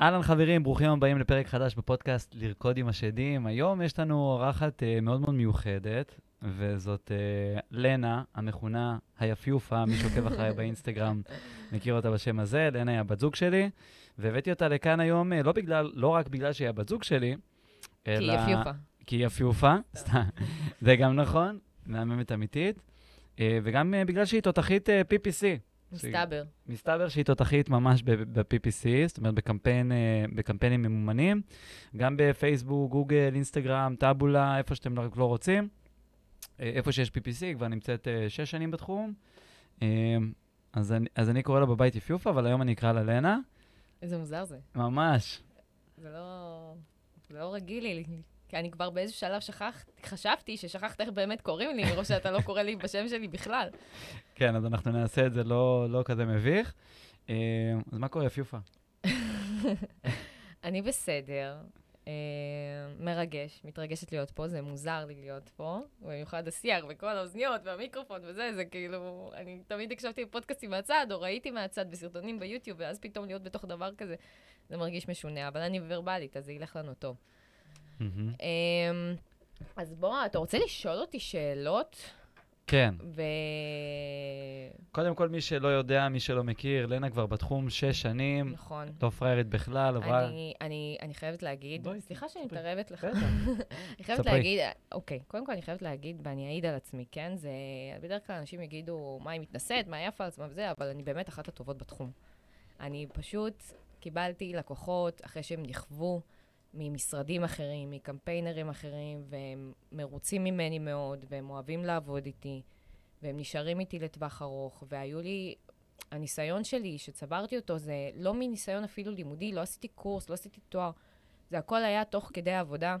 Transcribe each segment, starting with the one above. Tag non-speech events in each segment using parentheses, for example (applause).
אהלן חברים, ברוכים הבאים לפרק חדש בפודקאסט לרקוד עם השדים. היום יש לנו אורחת uh, מאוד מאוד מיוחדת, וזאת uh, לנה, המכונה היפיופה, מי שעוקב אחריי (laughs) באינסטגרם מכיר אותה בשם הזה, לנה היא הבת זוג שלי, והבאתי אותה לכאן היום uh, לא, בגלל, לא רק בגלל שהיא הבת זוג שלי, אלא... כי היא יפיופה. כי היא יפיופה, (laughs) סתם. זה גם נכון, מהממת אמיתית, uh, וגם uh, בגלל שהיא תותחית uh, PPC. מסתבר. מסתבר שהיא תותחית ממש ב-PPC, זאת אומרת בקמפיין, אה, בקמפיינים ממומנים, גם בפייסבוק, גוגל, אינסטגרם, טאבולה, איפה שאתם לא, לא רוצים. אה, איפה שיש PPC, כבר נמצאת אה, שש שנים בתחום. אז אני, אז אני קורא לה בבית יפיופה, אבל היום אני אקרא לה לנה. איזה מוזר זה. ממש. זה לא, זה לא רגיל לי כי אני כבר באיזשהו שלב שכחת, חשבתי ששכחת איך באמת קוראים לי, מרוב שאתה לא קורא לי בשם שלי בכלל. כן, אז אנחנו נעשה את זה לא, לא כזה מביך. אה, אז מה קורה, פיופה? (laughs) אני בסדר, אה, מרגש, מתרגשת להיות פה, זה מוזר לי להיות פה, במיוחד השיח וכל האוזניות והמיקרופון וזה, זה כאילו, אני תמיד הקשבתי בפודקאסטים מהצד, או ראיתי מהצד בסרטונים ביוטיוב, ואז פתאום להיות בתוך דבר כזה, זה מרגיש משונה, אבל אני ורבלית, אז זה ילך לנו טוב. אמ, אז בוא, אתה רוצה לשאול אותי שאלות? כן. ו... קודם כל, מי שלא יודע, מי שלא מכיר, לנה כבר בתחום שש שנים. נכון. לא פריירית בכלל, עברה... אני, אני, אני חייבת להגיד, בואי, סליחה שאני מתערבת לך. (laughs) אני חייבת להגיד, אוקיי, קודם כל אני חייבת להגיד, ואני אעיד על עצמי, כן? זה, בדרך כלל אנשים יגידו, מה היא מתנשאת, מה יפה על עצמה וזה, אבל אני באמת אחת הטובות בתחום. אני פשוט קיבלתי לקוחות אחרי שהם נכוו. ממשרדים אחרים, מקמפיינרים אחרים, והם מרוצים ממני מאוד, והם אוהבים לעבוד איתי, והם נשארים איתי לטווח ארוך, והיו לי... הניסיון שלי, שצברתי אותו, זה לא מניסיון אפילו לימודי, לא עשיתי קורס, לא עשיתי תואר. זה הכל היה תוך כדי העבודה.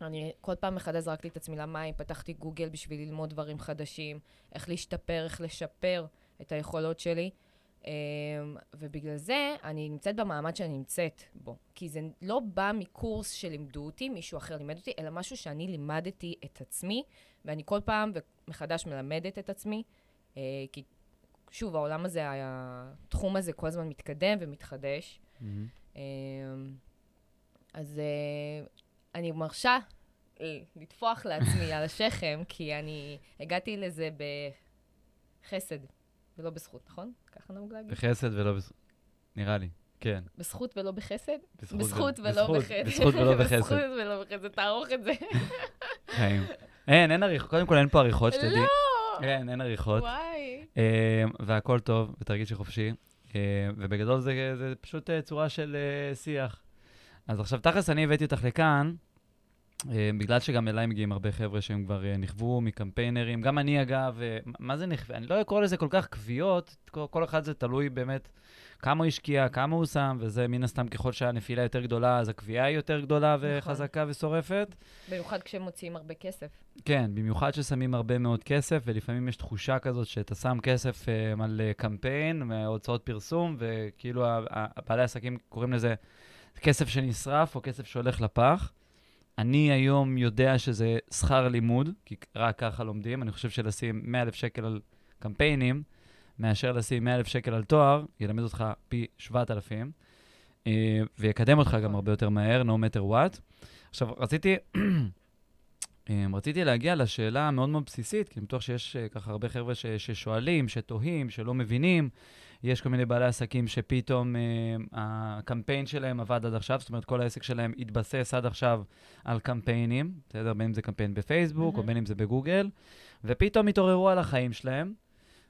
אני כל פעם מחדש זרקתי את עצמי למים, פתחתי גוגל בשביל ללמוד דברים חדשים, איך להשתפר, איך לשפר את היכולות שלי. אמ, ובגלל זה אני נמצאת במעמד שאני נמצאת בו. כי זה לא בא מקורס שלימדו אותי, מישהו אחר לימד אותי, אלא משהו שאני לימדתי את עצמי, ואני כל פעם מחדש מלמדת את עצמי. אה, כי שוב, העולם הזה, התחום הזה כל הזמן מתקדם ומתחדש. Mm-hmm. אז אה, אני מרשה לטפוח לעצמי על השכם, כי אני הגעתי לזה בחסד. ולא בזכות, נכון? ככה נהוג להגיד? בחסד ולא בזכות. נראה לי, כן. בזכות ולא בחסד? בזכות, ולא בחסד. בזכות ולא (laughs) בחסד. בזכות ולא בחסד, תערוך את זה. (laughs) חיים. אין, אין עריכות, קודם כל אין פה עריכות, שתדעי. לא! אין, אין עריכות. וואי. אה, והכל טוב, ותרגישי חופשי. אה, ובגדול זה, פשוט אה, צורה של שיח. אז עכשיו, תכלס, אני הבאתי אותך לכאן, אה, בגלל שגם אליי מגיעים הרבה חבר'ה שהם כבר אה, נכוו מקמפיינרים. גם אני, אגב, אה, מה זה נכווה? אני לא אקרוא לזה כל כך קביעות, כל, אחד זה תלוי באמת כמה הוא השקיע, כמה הוא שם, וזה מן הסתם ככל שהנפילה יותר גדולה, אז הקביעה היא יותר גדולה נכון. וחזקה ושורפת. במיוחד כשהם מוציאים הרבה כסף. כן, במיוחד ששמים הרבה מאוד כסף, ולפעמים יש תחושה כזאת שאתה שם כסף uh, על קמפיין, הוצאות פרסום, וכאילו בעלי העסקים קוראים לזה כסף שנשרף או כסף שהולך לפח. אני היום יודע שזה שכר לימוד, כי רק ככה לומדים. אני חושב שלשים 100,000 שקל על קמפיינים, מאשר לשים 100,000 שקל על תואר, ילמד אותך פי 7,000, אה, ויקדם אותך גם הרבה יותר מהר, no matter what. עכשיו, רציתי, (clears throat) אה, רציתי להגיע לשאלה המאוד מאוד בסיסית, כי אני בטוח שיש אה, ככה הרבה חבר'ה ש, ששואלים, שתוהים, שלא מבינים. יש כל מיני בעלי עסקים שפתאום אה, הקמפיין שלהם עבד עד עכשיו, זאת אומרת, כל העסק שלהם התבסס עד עכשיו על קמפיינים, בסדר? בין אם זה קמפיין בפייסבוק mm-hmm. או בין אם זה בגוגל, ופתאום התעוררו על החיים שלהם,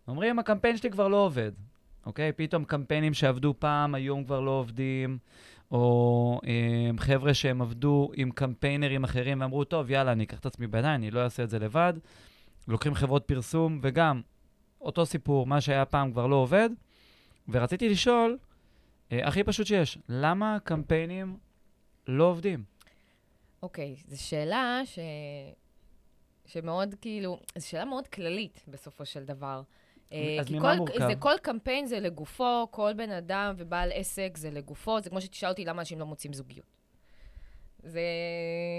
אומרים, הקמפיין שלי כבר לא עובד, אוקיי? פתאום קמפיינים שעבדו פעם, היום כבר לא עובדים, או אה, חבר'ה שהם עבדו עם קמפיינרים אחרים ואמרו, טוב, יאללה, אני אקח את עצמי בידיים, אני לא אעשה את זה לבד. לוקחים חברות פרסום, וגם אותו סיפור, מה שהיה פעם כבר לא עובד, ורציתי לשאול, אה, הכי פשוט שיש, למה קמפיינים לא עובדים? אוקיי, okay, זו שאלה ש... שמאוד כאילו, זו שאלה מאוד כללית בסופו של דבר. אה, אז ממה כל, מורכב? זה, כל קמפיין זה לגופו, כל בן אדם ובעל עסק זה לגופו. זה כמו שתשאל אותי למה אנשים לא מוצאים זוגיות. זה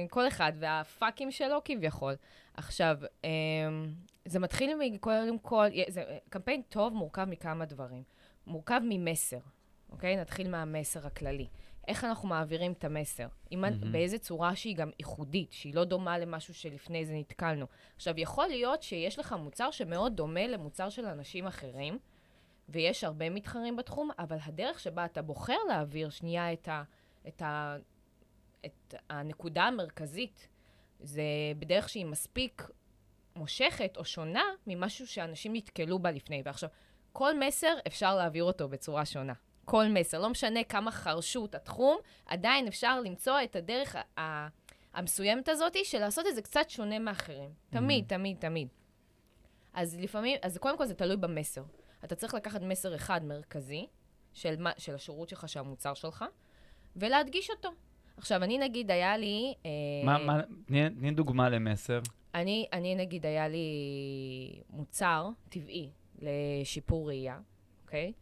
כל אחד והפאקים שלו כביכול. עכשיו, אמ, זה מתחיל קודם כל, זה, קמפיין טוב מורכב מכמה דברים. מורכב ממסר, אוקיי? נתחיל מהמסר הכללי. איך אנחנו מעבירים את המסר? אם, mm-hmm. באיזה צורה שהיא גם ייחודית, שהיא לא דומה למשהו שלפני זה נתקלנו. עכשיו, יכול להיות שיש לך מוצר שמאוד דומה למוצר של אנשים אחרים, ויש הרבה מתחרים בתחום, אבל הדרך שבה אתה בוחר להעביר שנייה את, ה, את, ה, את הנקודה המרכזית, זה בדרך שהיא מספיק מושכת או שונה ממשהו שאנשים נתקלו בה לפני. ועכשיו, כל מסר אפשר להעביר אותו בצורה שונה. כל מסר. לא משנה כמה חרשו את התחום, עדיין אפשר למצוא את הדרך המסוימת הזאת של לעשות את זה קצת שונה מאחרים. תמיד, mm-hmm. תמיד, תמיד. אז לפעמים, אז קודם כל זה תלוי במסר. אתה צריך לקחת מסר אחד מרכזי של, של השירות שלך, של המוצר שלך, ולהדגיש אותו. עכשיו, אני נגיד, היה לי... מה, אה, מה, תני דוגמה למסר. אני, אני נגיד, היה לי מוצר טבעי לשיפור ראייה, אוקיי?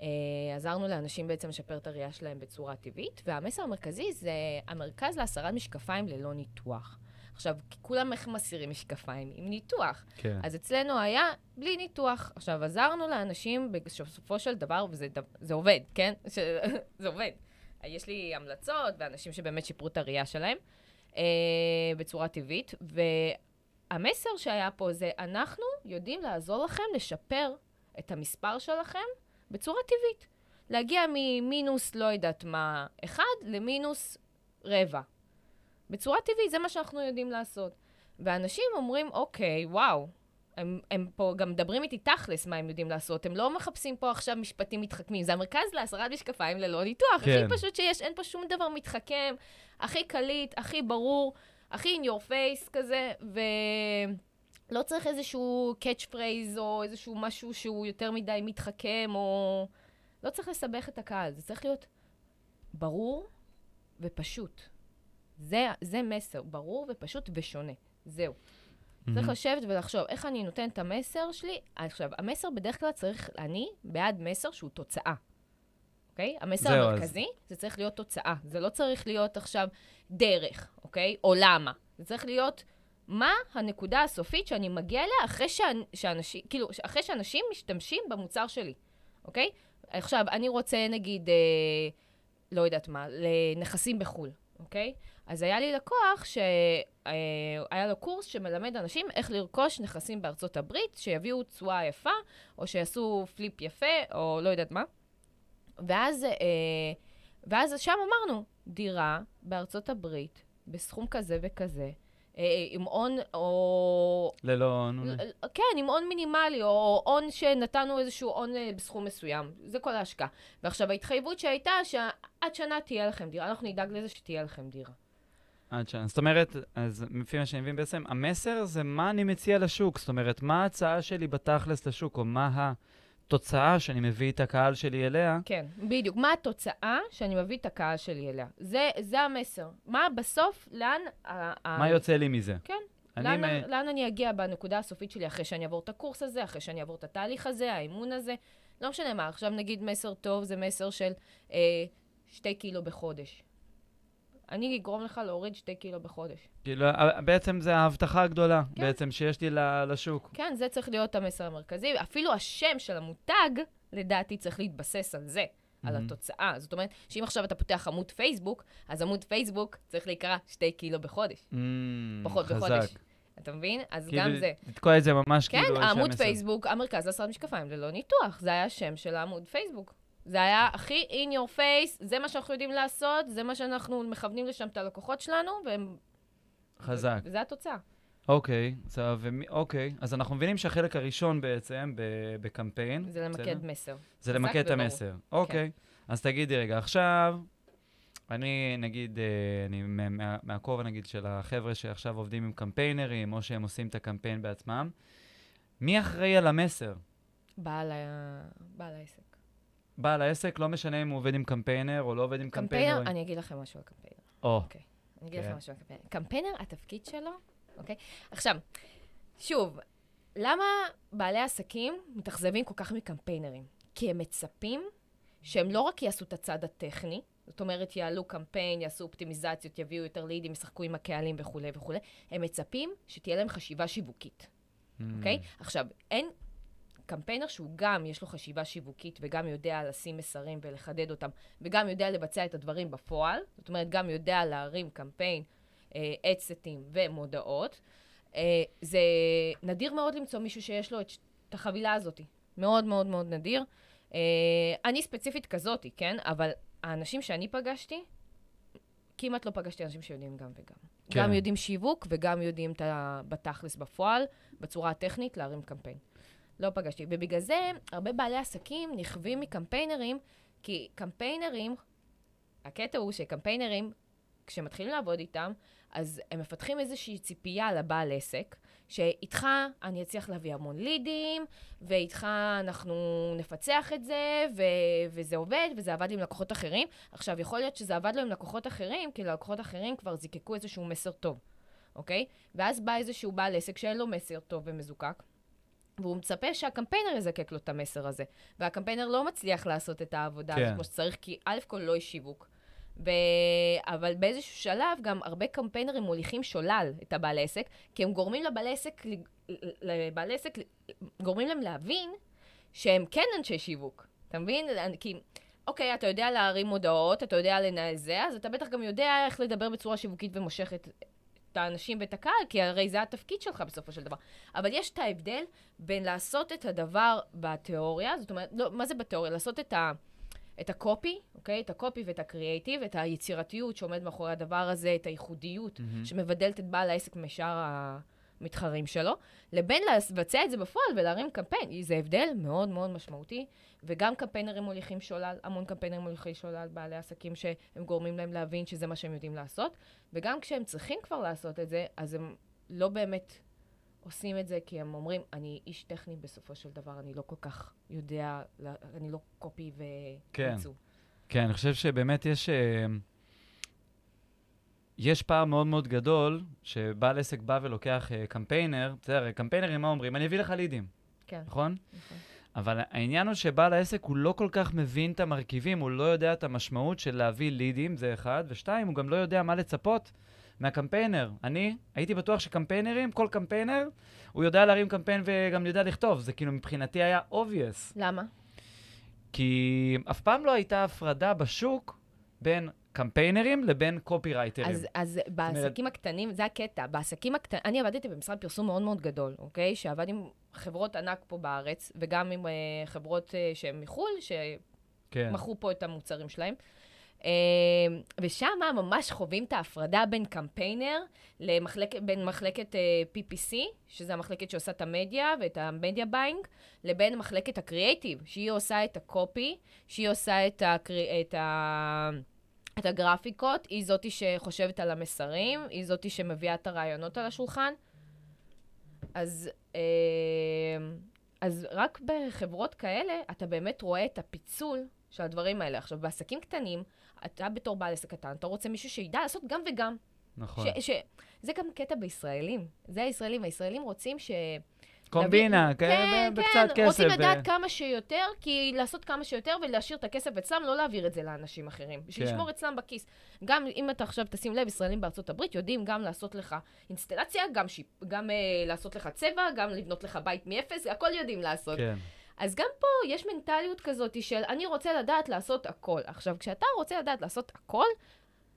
אה, עזרנו לאנשים בעצם לשפר את הראייה שלהם בצורה טבעית, והמסר המרכזי זה המרכז להסרת משקפיים ללא ניתוח. עכשיו, כולם איך מסירים משקפיים? עם ניתוח. כן. אז אצלנו היה בלי ניתוח. עכשיו, עזרנו לאנשים בסופו של דבר, וזה זה עובד, כן? ש... (laughs) זה עובד. יש לי המלצות ואנשים שבאמת שיפרו את הראייה שלהם אה, בצורה טבעית, והמסר שהיה פה זה, אנחנו יודעים לעזור לכם לשפר את המספר שלכם בצורה טבעית. להגיע ממינוס, לא יודעת מה, אחד, למינוס רבע. בצורה טבעית, זה מה שאנחנו יודעים לעשות. ואנשים אומרים, אוקיי, וואו, הם, הם פה גם מדברים איתי תכלס מה הם יודעים לעשות. הם לא מחפשים פה עכשיו משפטים מתחכמים. זה המרכז להסרת משקפיים ללא ניתוח. כן. הכי פשוט שיש, אין פה שום דבר מתחכם, הכי קליט, הכי ברור, הכי in your face כזה, ולא צריך איזשהו catch phrase או איזשהו משהו שהוא יותר מדי מתחכם, או... לא צריך לסבך את הקהל, זה צריך להיות ברור ופשוט. זה, זה מסר ברור ופשוט ושונה. זהו. Mm-hmm. צריך לשבת ולחשוב איך אני נותן את המסר שלי. עכשיו, המסר בדרך כלל צריך, אני בעד מסר שהוא תוצאה. אוקיי? המסר זהו, המרכזי, אז... זה צריך להיות תוצאה. זה לא צריך להיות עכשיו דרך, אוקיי? או למה. זה צריך להיות מה הנקודה הסופית שאני מגיע אליה אחרי, שאנשים, כאילו, אחרי שאנשים משתמשים במוצר שלי, אוקיי? עכשיו, אני רוצה, נגיד, אה, לא יודעת מה, לנכסים בחו"ל, אוקיי? אז היה לי לקוח שהיה לו קורס שמלמד אנשים איך לרכוש נכסים בארצות הברית, שיביאו תשואה יפה, או שיעשו פליפ יפה, או לא יודעת מה. ואז, אה, ואז שם אמרנו, דירה בארצות הברית, בסכום כזה וכזה, אה, עם הון או... ללא הון. כן, עם הון מינימלי, או הון שנתנו איזשהו הון אה, בסכום מסוים. זה כל ההשקעה. ועכשיו, ההתחייבות שהייתה, שעד שנה תהיה לכם דירה, אנחנו נדאג לזה שתהיה לכם דירה. עד שנה. זאת אומרת, אז לפי מה שאני מבין בעצם, המסר זה מה אני מציע לשוק. זאת אומרת, מה ההצעה שלי בתכלס לשוק, או מה התוצאה שאני מביא את הקהל שלי אליה. כן, בדיוק. מה התוצאה שאני מביא את הקהל שלי אליה. זה, זה המסר. מה בסוף, לאן... מה יוצא לי מזה? כן. לאן, מ... לאן אני אגיע בנקודה הסופית שלי אחרי שאני אעבור את הקורס הזה, אחרי שאני אעבור את התהליך הזה, האימון הזה. לא משנה מה, עכשיו נגיד מסר טוב זה מסר של אה, שתי קילו בחודש. אני אגרום לך להוריד שתי קילו בחודש. כאילו, בעצם זה ההבטחה הגדולה, כן. בעצם, שיש לי לשוק. כן, זה צריך להיות המסר המרכזי. אפילו השם של המותג, לדעתי, צריך להתבסס על זה. Mm-hmm. על התוצאה. זאת אומרת, שאם עכשיו אתה פותח עמוד פייסבוק, אז עמוד פייסבוק צריך להיקרא שתי קילו בחודש. Mm, פחות חזק. בחודש. אתה מבין? אז כאילו, גם זה. לתקוע את זה ממש כן, כאילו... כן, עמוד פייסבוק, המרכז להסרת משקפיים ללא ניתוח. זה היה השם של העמוד פייסבוק. זה היה הכי in your face, זה מה שאנחנו יודעים לעשות, זה מה שאנחנו מכוונים לשם את הלקוחות שלנו, והם... חזק. וזה התוצאה. אוקיי, okay, ומי, אוקיי, אז אנחנו מבינים שהחלק הראשון בעצם בקמפיין... זה למקד בסדר? מסר. זה למקד את המסר. אוקיי, okay. כן. אז תגידי רגע, עכשיו, אני נגיד, אה, אני מהכובע נגיד של החבר'ה שעכשיו עובדים עם קמפיינרים, או שהם עושים את הקמפיין בעצמם, מי אחראי על המסר? בעל, ה... בעל העסק. בעל העסק, לא משנה אם הוא עובד עם קמפיינר או לא עובד עם קמפיינר. קמפיינר, אני אגיד לכם משהו על קמפיינר. או. אוקיי. אני אגיד לכם כן. משהו על קמפיינר. קמפיינר, התפקיד שלו, אוקיי? עכשיו, שוב, למה בעלי עסקים מתאכזבים כל כך מקמפיינרים? כי הם מצפים שהם לא רק יעשו את הצד הטכני, זאת אומרת, יעלו קמפיין, יעשו אופטימיזציות, יביאו יותר לידים, ישחקו עם הקהלים וכולי וכולי, הם מצפים שתהיה להם חשיבה שיווקית, mm. אוקיי? עכשיו, אין קמפיינר שהוא גם, יש לו חשיבה שיווקית וגם יודע לשים מסרים ולחדד אותם, וגם יודע לבצע את הדברים בפועל, זאת אומרת, גם יודע להרים קמפיין, אדסטים אה, ומודעות, אה, זה נדיר מאוד למצוא מישהו שיש לו את, את החבילה הזאת. מאוד מאוד מאוד נדיר. אה, אני ספציפית כזאתי, כן? אבל האנשים שאני פגשתי, כמעט לא פגשתי אנשים שיודעים גם וגם. כן. גם יודעים שיווק וגם יודעים את ה... בתכלס בפועל, בצורה הטכנית, להרים קמפיין. לא פגשתי. ובגלל זה, הרבה בעלי עסקים נכווים מקמפיינרים, כי קמפיינרים, הקטע הוא שקמפיינרים, כשמתחילים לעבוד איתם, אז הם מפתחים איזושהי ציפייה לבעל עסק, שאיתך אני אצליח להביא המון לידים, ואיתך אנחנו נפצח את זה, ו- וזה עובד, וזה עבד עם לקוחות אחרים. עכשיו, יכול להיות שזה עבד לו עם לקוחות אחרים, כי לקוחות אחרים כבר זיקקו איזשהו מסר טוב, אוקיי? ואז בא איזשהו בעל עסק שאין לו מסר טוב ומזוקק. והוא מצפה שהקמפיינר יזקק לו את המסר הזה. והקמפיינר לא מצליח לעשות את העבודה כן. הזאת כמו שצריך, כי א' כל לא יש שיווק. ב... אבל באיזשהו שלב גם הרבה קמפיינרים מוליכים שולל את הבעל עסק, כי הם גורמים לבעל עסק, לבעל עסק, גורמים להם להבין שהם כן אנשי שיווק. אתה מבין? כי, אוקיי, אתה יודע להרים מודעות, אתה יודע לנהל זה, אז אתה בטח גם יודע איך לדבר בצורה שיווקית ומושכת את האנשים ואת הקהל, כי הרי זה התפקיד שלך בסופו של דבר. אבל יש את ההבדל בין לעשות את הדבר בתיאוריה, זאת אומרת, לא, מה זה בתיאוריה? לעשות את ה... את הקופי, אוקיי? את הקופי ואת הקריאייטיב, את היצירתיות שעומד מאחורי הדבר הזה, את הייחודיות mm-hmm. שמבדלת את בעל העסק משאר המתחרים שלו, לבין לבצע את זה בפועל ולהרים קמפיין. זה הבדל מאוד מאוד משמעותי, וגם קמפיינרים מוליכים שולל, המון קמפיינרים מוליכים שולל בעלי עסקים שהם גורמים להם להבין שזה מה שהם יודעים לעשות, וגם כשהם צריכים כבר לעשות את זה, אז הם לא באמת עושים את זה כי הם אומרים, אני איש טכני בסופו של דבר, אני לא כל כך יודע, אני לא קופי וייצוא. כן, כן, אני חושב שבאמת יש... אה, יש פער מאוד מאוד גדול, שבעל עסק בא ולוקח uh, קמפיינר, בסדר, קמפיינרים מה אומרים? אני אביא לך לידים. כן. נכון? נכון. אבל העניין הוא שבעל העסק הוא לא כל כך מבין את המרכיבים, הוא לא יודע את המשמעות של להביא לידים, זה אחד, ושתיים, הוא גם לא יודע מה לצפות מהקמפיינר. אני הייתי בטוח שקמפיינרים, כל קמפיינר, הוא יודע להרים קמפיין וגם יודע לכתוב. זה כאילו מבחינתי היה obvious. למה? כי אף פעם לא הייתה הפרדה בשוק בין קמפיינרים לבין קופירייטרים. אז, אז בעסקים אומרת... הקטנים, זה הקטע, בעסקים הקטנים, אני עבדתי במשרד פרסום מאוד מאוד גדול, אוקיי? שעבד עם חברות ענק פה בארץ, וגם עם uh, חברות uh, שהן מחו"ל, שמכרו כן. פה את המוצרים שלהם. אמ, ושם ממש חווים את ההפרדה בין קמפיינר למחלק, בין מחלקת uh, אה, PPC, שזה המחלקת שעושה את המדיה ואת ה media buying, לבין מחלקת הקריאייטיב, שהיא עושה את הקופי, שהיא עושה את, הקרי, את, ה, את הגרפיקות, היא זאתי שחושבת על המסרים, היא זאתי שמביאה את הרעיונות על השולחן. אז, uh, אז רק בחברות כאלה אתה באמת רואה את הפיצול של הדברים האלה. עכשיו, בעסקים קטנים, אתה בתור בעל עסק קטן, אתה רוצה מישהו שידע לעשות גם וגם. נכון. ש, ש, זה גם קטע בישראלים. זה הישראלים. הישראלים רוצים ש... קומבינה, להביא... כן, כן, קצת כן, רוצים לדעת. כמה שיותר, כי לעשות כמה שיותר ולהשאיר את הכסף אצלם, לא להעביר את זה לאנשים אחרים, בשביל כן. לשמור אצלם בכיס. גם אם אתה עכשיו תשים לב, ישראלים בארצות הברית יודעים גם לעשות לך אינסטלציה, גם, שיפ... גם אה, לעשות לך צבע, גם לבנות לך בית מאפס, הכל יודעים לעשות. כן. אז גם פה יש מנטליות כזאת של אני רוצה לדעת לעשות הכל. עכשיו, כשאתה רוצה לדעת לעשות הכל,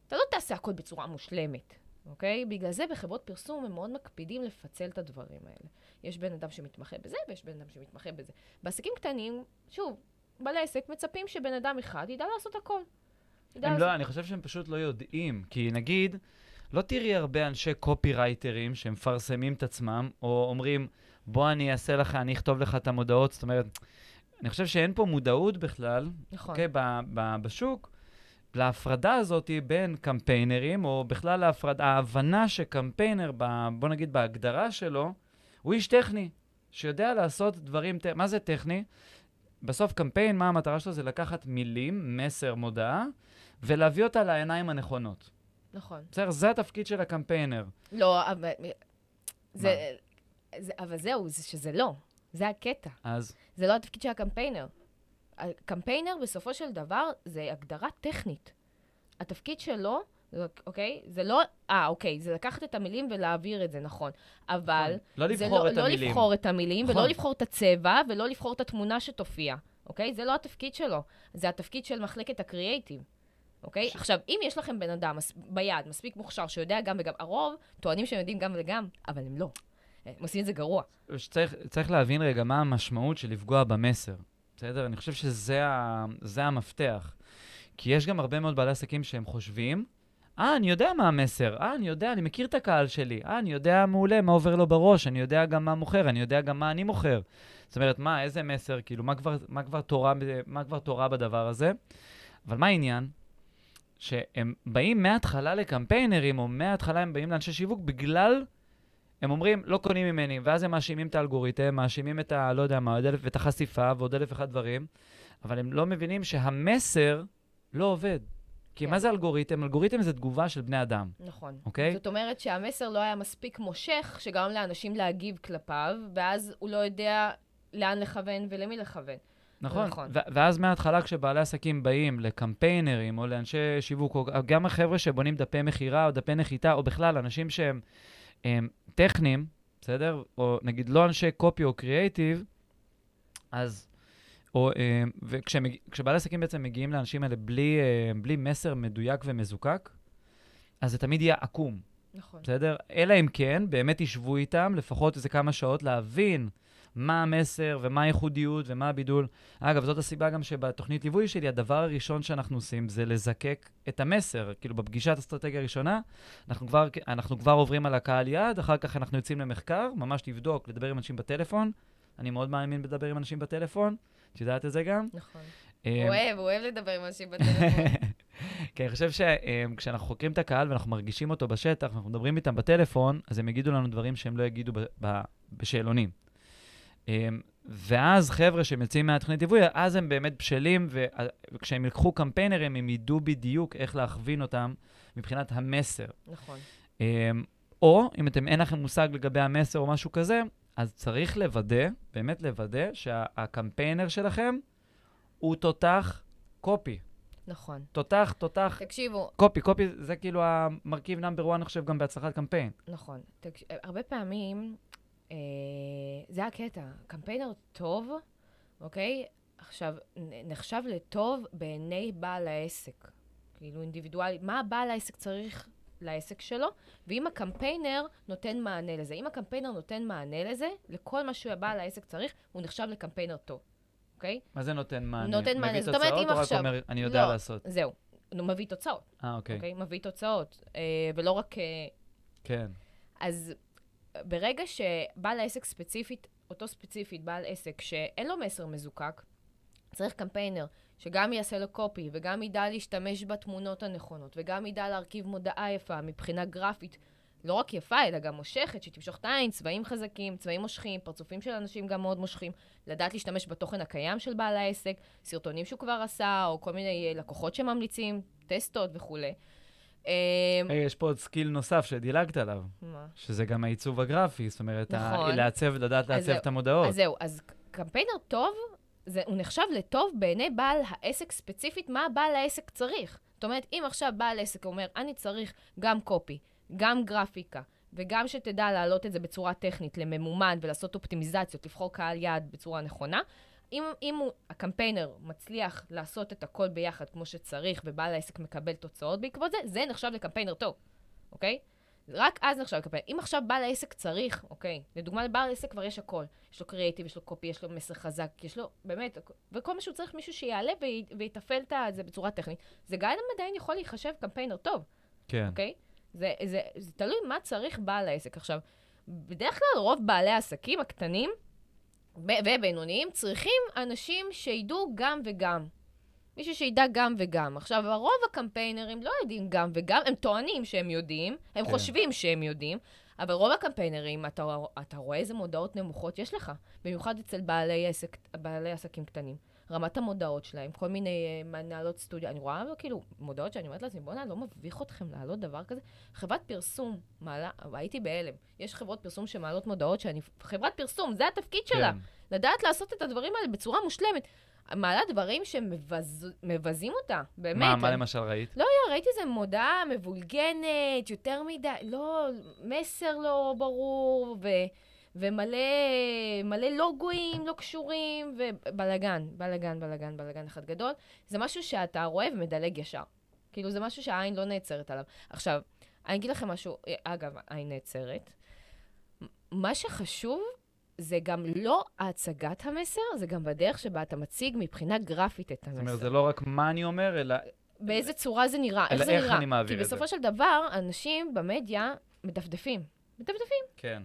אתה לא תעשה הכל בצורה מושלמת, אוקיי? בגלל זה בחברות פרסום הם מאוד מקפידים לפצל את הדברים האלה. יש בן אדם שמתמחה בזה ויש בן אדם שמתמחה בזה. בעסקים קטנים, שוב, בעלי עסק מצפים שבן אדם אחד ידע לעשות הכל. ידע הם לעשות... לא, אני חושב שהם פשוט לא יודעים. כי נגיד, לא תראי הרבה אנשי קופי רייטרים שמפרסמים את עצמם, או אומרים, בוא אני אעשה לך, אני אכתוב לך את המודעות. זאת אומרת, אני חושב שאין פה מודעות בכלל, נכון. okay, אוקיי, ב- ב- בשוק, להפרדה הזאת בין קמפיינרים, או בכלל להפרדה, ההבנה שקמפיינר, ב- בוא נגיד בהגדרה שלו, הוא איש טכני, שיודע לעשות דברים, מה זה טכני? בסוף קמפיין, מה המטרה שלו? זה לקחת מילים, מסר, מודעה, ולהביא אותה לעיניים הנכונות. נכון. בסדר? זה התפקיד של הקמפיינר. לא, אבל... זה, זה, אבל זהו, זה שזה לא. זה הקטע. אז? זה לא התפקיד של הקמפיינר. הקמפיינר, בסופו של דבר, זה הגדרה טכנית. התפקיד שלו אוקיי? זה לא, אה, אוקיי, זה לקחת את המילים ולהעביר את זה, נכון. אבל... לא לבחור לא, את לא המילים. לבחור את המילים, נכון. ולא לבחור את הצבע, ולא לבחור את התמונה שתופיע, אוקיי? זה לא התפקיד שלו. זה התפקיד של מחלקת הקריאייטיב. אוקיי? ש- עכשיו, אם יש לכם בן אדם מס... ביד מספיק מוכשר שיודע גם וגם, הרוב טוענים שהם יודעים גם וגם, אבל הם לא. הם עושים את זה גרוע. שצריך צריך להבין רגע מה המשמעות של לפגוע במסר, בסדר? אני חושב שזה ה, זה המפתח. כי יש גם הרבה מאוד בעלי עסקים שהם חושבים, אה, אני יודע מה המסר, אה, אני יודע, אני מכיר את הקהל שלי, אה, אני יודע מעולה מה עובר לו בראש, אני יודע גם מה מוכר, אני יודע גם מה אני מוכר. זאת אומרת, מה, איזה מסר, כאילו, מה כבר, מה כבר, תורה, מה כבר תורה בדבר הזה? אבל מה העניין? שהם באים מההתחלה לקמפיינרים, או מההתחלה הם באים לאנשי שיווק בגלל הם אומרים, לא קונים ממני, ואז הם מאשימים את האלגוריתם, מאשימים את ה... לא יודע מה, את החשיפה ועוד אלף אחד דברים, אבל הם לא מבינים שהמסר לא עובד. כי כן. מה זה אלגוריתם? אלגוריתם זה תגובה של בני אדם, נכון. אוקיי? זאת אומרת שהמסר לא היה מספיק מושך, שגרם לאנשים להגיב כלפיו, ואז הוא לא יודע לאן לכוון ולמי לכוון. נכון. נכון. ו- ואז מההתחלה כשבעלי עסקים באים לקמפיינרים או לאנשי שיווק, או גם החבר'ה שבונים דפי מכירה או דפי נחיתה, או בכלל אנשים שהם הם, טכניים, בסדר? או נגיד לא אנשי קופי או קריאייטיב, אז... או, אה, וכשבעלי עסקים בעצם מגיעים לאנשים האלה בלי, אה, בלי מסר מדויק ומזוקק, אז זה תמיד יהיה עקום, נכון. בסדר? אלא אם כן, באמת ישבו איתם לפחות איזה כמה שעות להבין מה המסר ומה הייחודיות ומה הבידול. אגב, זאת הסיבה גם שבתוכנית ליווי שלי, הדבר הראשון שאנחנו עושים זה לזקק את המסר. כאילו, בפגישת אסטרטגיה הראשונה, אנחנו כבר, אנחנו כבר עוברים על הקהל יעד, אחר כך אנחנו יוצאים למחקר, ממש לבדוק, לדבר עם אנשים בטלפון. אני מאוד מאמין בלדבר עם אנשים בטלפון, את יודעת את זה גם? נכון. אה, הוא אוהב, הוא אוהב לדבר עם אנשים בטלפון. (laughs) כי אני חושב שכשאנחנו חוקרים את הקהל ואנחנו מרגישים אותו בשטח, ואנחנו מדברים איתם בטלפון, אז הם יגידו לנו דברים שהם לא יגידו בשאלונים. אמ, ואז חבר'ה שהם יוצאים מהתוכנית ליווי, אז הם באמת בשלים, וכשהם יקחו קמפיינרים, הם ידעו בדיוק איך להכווין אותם מבחינת המסר. נכון. אמ, או, אם אתם, אין לכם מושג לגבי המסר או משהו כזה, אז צריך לוודא, באמת לוודא, שהקמפיינר שלכם הוא תותח קופי. נכון. תותח, תותח, תקשיבו, קופי, קופי זה כאילו המרכיב נאמבר 1, אני חושב, גם בהצלחת קמפיין. נכון. תקש... הרבה פעמים, אה, זה הקטע, קמפיינר טוב, אוקיי? עכשיו, נחשב לטוב בעיני בעל העסק. כאילו אינדיבידואלי, מה בעל העסק צריך לעסק שלו, ואם הקמפיינר נותן מענה לזה. אם הקמפיינר נותן מענה לזה, לכל מה שבעל העסק צריך, הוא נחשב לקמפיינר טוב, אוקיי? מה זה נותן מענה? נותן מענה, מביא זאת אומרת, תוצאות אם או רק עכשיו- אומר, אני יודע לא. לעשות? זהו. מביא תוצאות, אה, אוקיי. אוקיי? מביא תוצאות, אה, ולא רק... אה, כן. אז ברגע שבעל העסק ספציפית, אותו ספציפית, בעל עסק שאין לו מסר מזוקק, צריך קמפיינר שגם יעשה לו קופי, וגם ידע להשתמש בתמונות הנכונות, וגם ידע להרכיב מודעה יפה מבחינה גרפית, לא רק יפה, אלא גם מושכת, שתמשוך את העין, צבעים חזקים, צבעים מושכים, פרצופים של אנשים גם מאוד מושכים, לדעת להשתמש בתוכן הקיים של בעל העסק, סרטונים שהוא כבר עשה, או כל מיני אה, לקוחות שממליצים, טסטות וכולי. אה, היי, יש פה עוד skill נוסף שדילגת עליו, מה? שזה גם העיצוב הגרפי, זאת אומרת, ה- נכון. לעצב, לדעת לעצב זהו. את המודעות. אז זהו, אז קמפיינר טוב, זה, הוא נחשב לטוב בעיני בעל העסק ספציפית, מה בעל העסק צריך. זאת אומרת, אם עכשיו בעל עסק אומר, אני צריך גם קופי, גם גרפיקה, וגם שתדע להעלות את זה בצורה טכנית לממומן ולעשות אופטימיזציות, לבחור קהל יעד בצורה נכונה, אם, אם הוא, הקמפיינר מצליח לעשות את הכל ביחד כמו שצריך, ובעל העסק מקבל תוצאות בעקבות זה, זה נחשב לקמפיינר טוב, אוקיי? רק אז נחשב לקמפיין. אם עכשיו בעל העסק צריך, אוקיי, לדוגמה לבעל העסק כבר יש הכל. יש לו קריאיטיב, יש לו קופי, יש לו מסר חזק, יש לו, באמת, וכל מה שהוא צריך מישהו שיעלה וי- ויתפעל את זה בצורה טכנית. זה גם עדיין יכול להיחשב קמפיינר טוב, כן. אוקיי? זה, זה, זה תלוי מה צריך בעל העסק. עכשיו, בדרך כלל רוב בעלי העסקים הקטנים ובינוניים צריכים אנשים שידעו גם וגם. מישהו שידע גם וגם. עכשיו, הרוב הקמפיינרים לא יודעים גם וגם, הם טוענים שהם יודעים, הם כן. חושבים שהם יודעים, אבל רוב הקמפיינרים, אתה, אתה רואה איזה מודעות נמוכות יש לך, במיוחד אצל בעלי, עסק, בעלי עסקים קטנים. רמת המודעות שלהם, כל מיני uh, מנהלות סטודיו, אני רואה כאילו מודעות שאני אומרת לעצמי, בואנה, לא מביך אתכם להעלות דבר כזה? חברת פרסום מעלה, הייתי בהלם. יש חברות פרסום שמעלות מודעות שאני, חברת פרסום, זה התפקיד שלה. כן. לדעת לעשות את הדברים האלה בצורה מושלמת. מעלה דברים שמבזים אותה, באמת. מה, מה למשל ראית? לא, לא, ראיתי איזה מודעה מבולגנת, יותר מדי, לא, מסר לא ברור, ו... ומלא לוגויים לא קשורים, ובלאגן, בלאגן, בלאגן, בלאגן אחד גדול. זה משהו שאתה רואה ומדלג ישר. כאילו, זה משהו שהעין לא נעצרת עליו. עכשיו, אני אגיד לכם משהו, אגב, העין נעצרת. מה שחשוב זה גם לא הצגת המסר, זה גם בדרך שבה אתה מציג מבחינה גרפית את המסר. זאת אומרת, זה לא רק מה אני אומר, אלא... באיזה צורה זה נראה, איך זה נראה. אלא איך אני מעביר את זה. כי בסופו של דבר, אנשים במדיה מדפדפים. מדפדפים. כן.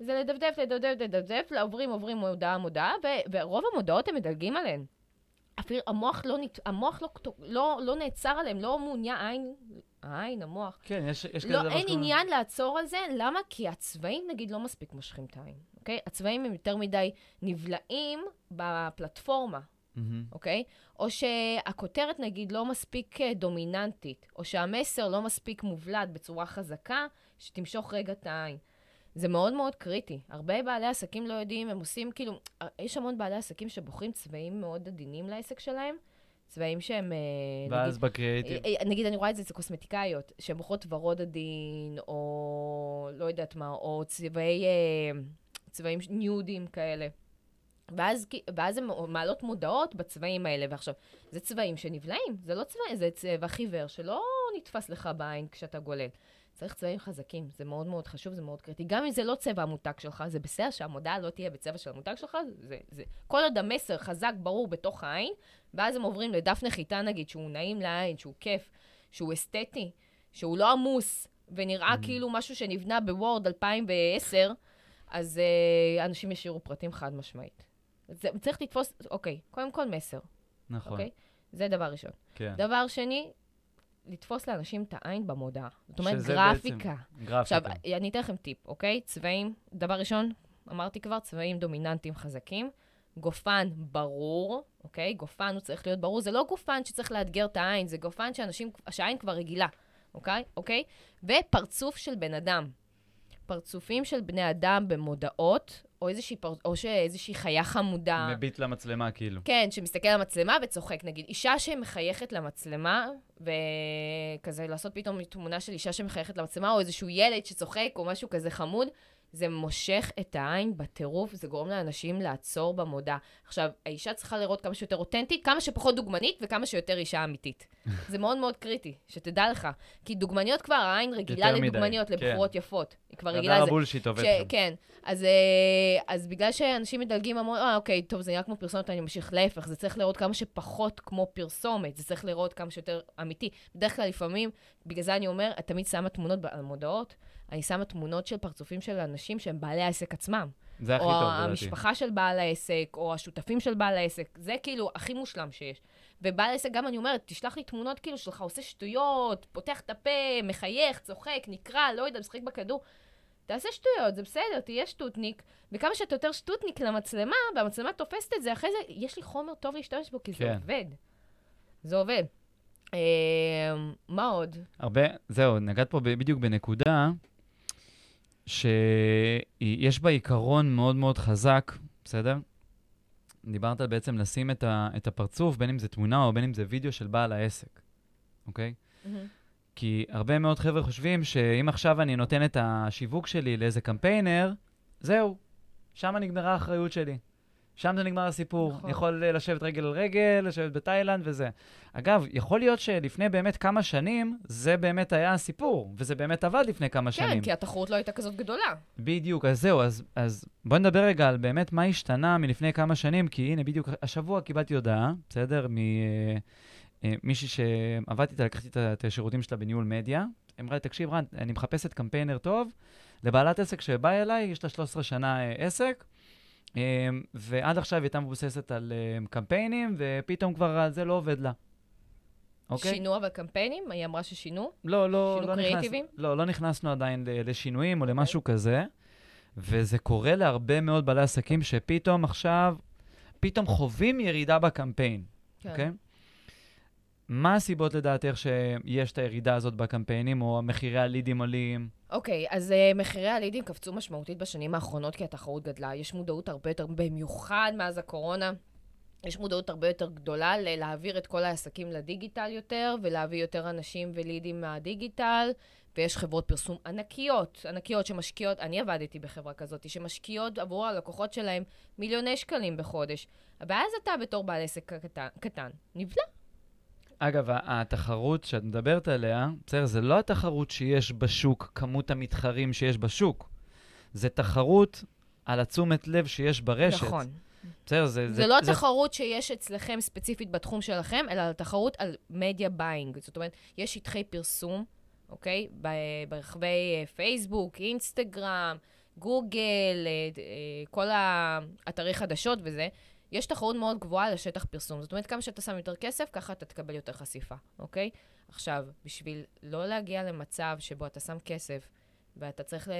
זה לדפדף, לדפדף, לדפדף, עוברים, עוברים מודעה, מודעה, ורוב המודעות הם מדלגים עליהן. אפילו המוח לא, נת... המוח לא, לא, לא נעצר עליהם, לא מעוניין, עין, העין, המוח. כן, יש, יש לא, כזה דבר אין שכמו... עניין לעצור על זה, למה? כי הצבעים, נגיד, לא מספיק מושכים את העין, אוקיי? הצבעים הם יותר מדי נבלעים בפלטפורמה, mm-hmm. אוקיי? או שהכותרת, נגיד, לא מספיק אה, דומיננטית, או שהמסר לא מספיק מובלט בצורה חזקה, שתמשוך רגע את העין. זה מאוד מאוד קריטי. הרבה בעלי עסקים לא יודעים, הם עושים כאילו, יש המון בעלי עסקים שבוחרים צבעים מאוד עדינים לעסק שלהם. צבעים שהם... אה, ואז נגיד, בקריאיטיב. אה, אה, נגיד, אני רואה את זה אצל קוסמטיקאיות, שהן בוחרות ורוד עדין, או לא יודעת מה, או צבעי, צבעים ניודים כאלה. ואז, ואז הן מעלות מודעות בצבעים האלה, ועכשיו, זה צבעים שנבלעים, זה לא צבעים, זה צבע חיוור שלא נתפס לך בעין כשאתה גולל. צריך צבעים חזקים, זה מאוד מאוד חשוב, זה מאוד קריטי. גם אם זה לא צבע המותג שלך, זה בסדר שהמודעה לא תהיה בצבע של המותג שלך, זה, זה... כל עוד המסר חזק, ברור, בתוך העין, ואז הם עוברים לדף נחיתה, נגיד, שהוא נעים לעין, שהוא כיף, שהוא אסתטי, שהוא לא עמוס, ונראה mm-hmm. כאילו משהו שנבנה בוורד 2010, אז uh, אנשים ישאירו פרטים חד משמעית. זה, צריך לתפוס, אוקיי, קודם כל מסר. נכון. אוקיי? זה דבר ראשון. כן. דבר שני, לתפוס לאנשים את העין במודעה. זאת אומרת, גרפיקה. גרפיקה. עכשיו, אני אתן לכם טיפ, אוקיי? צבעים, דבר ראשון, אמרתי כבר, צבעים דומיננטיים חזקים. גופן ברור, אוקיי? גופן הוא צריך להיות ברור. זה לא גופן שצריך לאתגר את העין, זה גופן שאנשים, שהעין כבר רגילה, אוקיי? אוקיי? ופרצוף של בן אדם. פרצופים של בני אדם במודעות, או איזושהי, פר... או שאיזושהי חיה חמודה. מביט למצלמה, כאילו. כן, שמסתכל על המצלמה וצוחק. נגיד, אישה שמחייכת למצלמה, וכזה לעשות פתאום תמונה של אישה שמחייכת למצלמה, או איזשהו ילד שצוחק, או משהו כזה חמוד, זה מושך את העין בטירוף, זה גורם לאנשים לעצור במודע. עכשיו, האישה צריכה לראות כמה שיותר אותנטית, כמה שפחות דוגמנית וכמה שיותר אישה אמיתית. (laughs) זה מאוד מאוד קריטי, שתדע לך. כי דוגמניות כבר, העין רגילה לדוגמניות, כן. לבחורות יפות. היא כבר רגילה לזה. הבולשיט עובד שם. כן. אז, אה, אז בגלל שאנשים מדלגים המון, אה, אוקיי, טוב, זה נראה כמו פרסומת, אני ממשיך להפך, זה צריך לראות כמה שפחות כמו פרסומת, זה צריך לראות כמה שיותר אמיתי. בדרך כלל, לפעמים, בגלל זה אני אומר, את תמיד שמה תמונות על מודעות, אני שמה תמונות של פרצופים של אנשים שהם בעלי העסק עצמם. זה הכי טוב, לדעתי. או המשפחה של בעל העסק, או השותפים של בעל העסק. זה כאילו הכי מושלם שיש. ובעל העסק, גם אני אומרת, תשלח לי תמונות כאילו שלך עושה שטויות, פותח את הפה, מחייך, צוחק, נקרע, לא יודע, משחק בכדור. תעשה שטויות, זה בסדר, תהיה שטוטניק, וכמה שאתה יותר שטוטניק למצלמה, והמצלמה תופסת את זה, אחרי זה יש לי חומר טוב להשתמש בו, כי כן. זה עובד. זה עובד. אה, מה עוד? הרבה, זהו, נגעת פה בדיוק בנקודה שיש בה עיקרון מאוד מאוד חזק, בסדר? דיברת בעצם לשים את, ה, את הפרצוף, בין אם זה תמונה או בין אם זה וידאו של בעל העסק, אוקיי? Mm-hmm. כי הרבה מאוד חבר'ה חושבים שאם עכשיו אני נותן את השיווק שלי לאיזה קמפיינר, זהו, שם נגמרה האחריות שלי. שם זה נגמר הסיפור. נכון. יכול לשבת רגל על רגל, לשבת בתאילנד וזה. אגב, יכול להיות שלפני באמת כמה שנים, זה באמת היה הסיפור, וזה באמת עבד לפני כמה כן, שנים. כן, כי התחרות לא הייתה כזאת גדולה. בדיוק, אז זהו, אז, אז בוא נדבר רגע על באמת מה השתנה מלפני כמה שנים, כי הנה, בדיוק השבוע קיבלתי הודעה, בסדר? ממישהי אה, אה, שעבדתי איתה, לקחתי את השירותים שלה בניהול מדיה. אמרה לי, תקשיב, רן, אני מחפשת קמפיינר טוב לבעלת עסק שבאה אליי, יש לה 13 שנה אה, עסק. אמ, ועד עכשיו היא הייתה מבוססת על אמ, קמפיינים, ופתאום כבר זה לא עובד לה. אוקיי? שינו אבל קמפיינים? היא אמרה ששינו? לא, לא, שינו לא קריאיטיבים? נכנס, לא, לא נכנסנו עדיין לשינויים או אוקיי. למשהו כזה, וזה קורה להרבה מאוד בעלי עסקים שפתאום עכשיו, פתאום חווים ירידה בקמפיין, כן. אוקיי? מה הסיבות לדעתך שיש את הירידה הזאת בקמפיינים, או מחירי הלידים עולים? אוקיי, okay, אז uh, מחירי הלידים קפצו משמעותית בשנים האחרונות כי התחרות גדלה. יש מודעות הרבה יותר, במיוחד מאז הקורונה. יש מודעות הרבה יותר גדולה להעביר את כל העסקים לדיגיטל יותר, ולהביא יותר אנשים ולידים מהדיגיטל, ויש חברות פרסום ענקיות, ענקיות שמשקיעות, אני עבדתי בחברה כזאת, שמשקיעות עבור הלקוחות שלהם מיליוני שקלים בחודש. הבעיה זה אתה בתור בעל עסק קטן, קטן. נבלע. אגב, התחרות שאת מדברת עליה, בסדר, זה לא התחרות שיש בשוק, כמות המתחרים שיש בשוק. זה תחרות על התשומת לב שיש ברשת. נכון. בסדר, זה... זה, זה לא זה... תחרות שיש אצלכם ספציפית בתחום שלכם, אלא תחרות על media buying. זאת אומרת, יש שטחי פרסום, אוקיי? ברחבי אה, פייסבוק, אינסטגרם, גוגל, אה, אה, כל האתרי חדשות וזה. יש תחרות מאוד גבוהה על השטח פרסום. זאת אומרת, כמה שאתה שם יותר כסף, ככה אתה תקבל יותר חשיפה, אוקיי? עכשיו, בשביל לא להגיע למצב שבו אתה שם כסף ואתה צריך ל...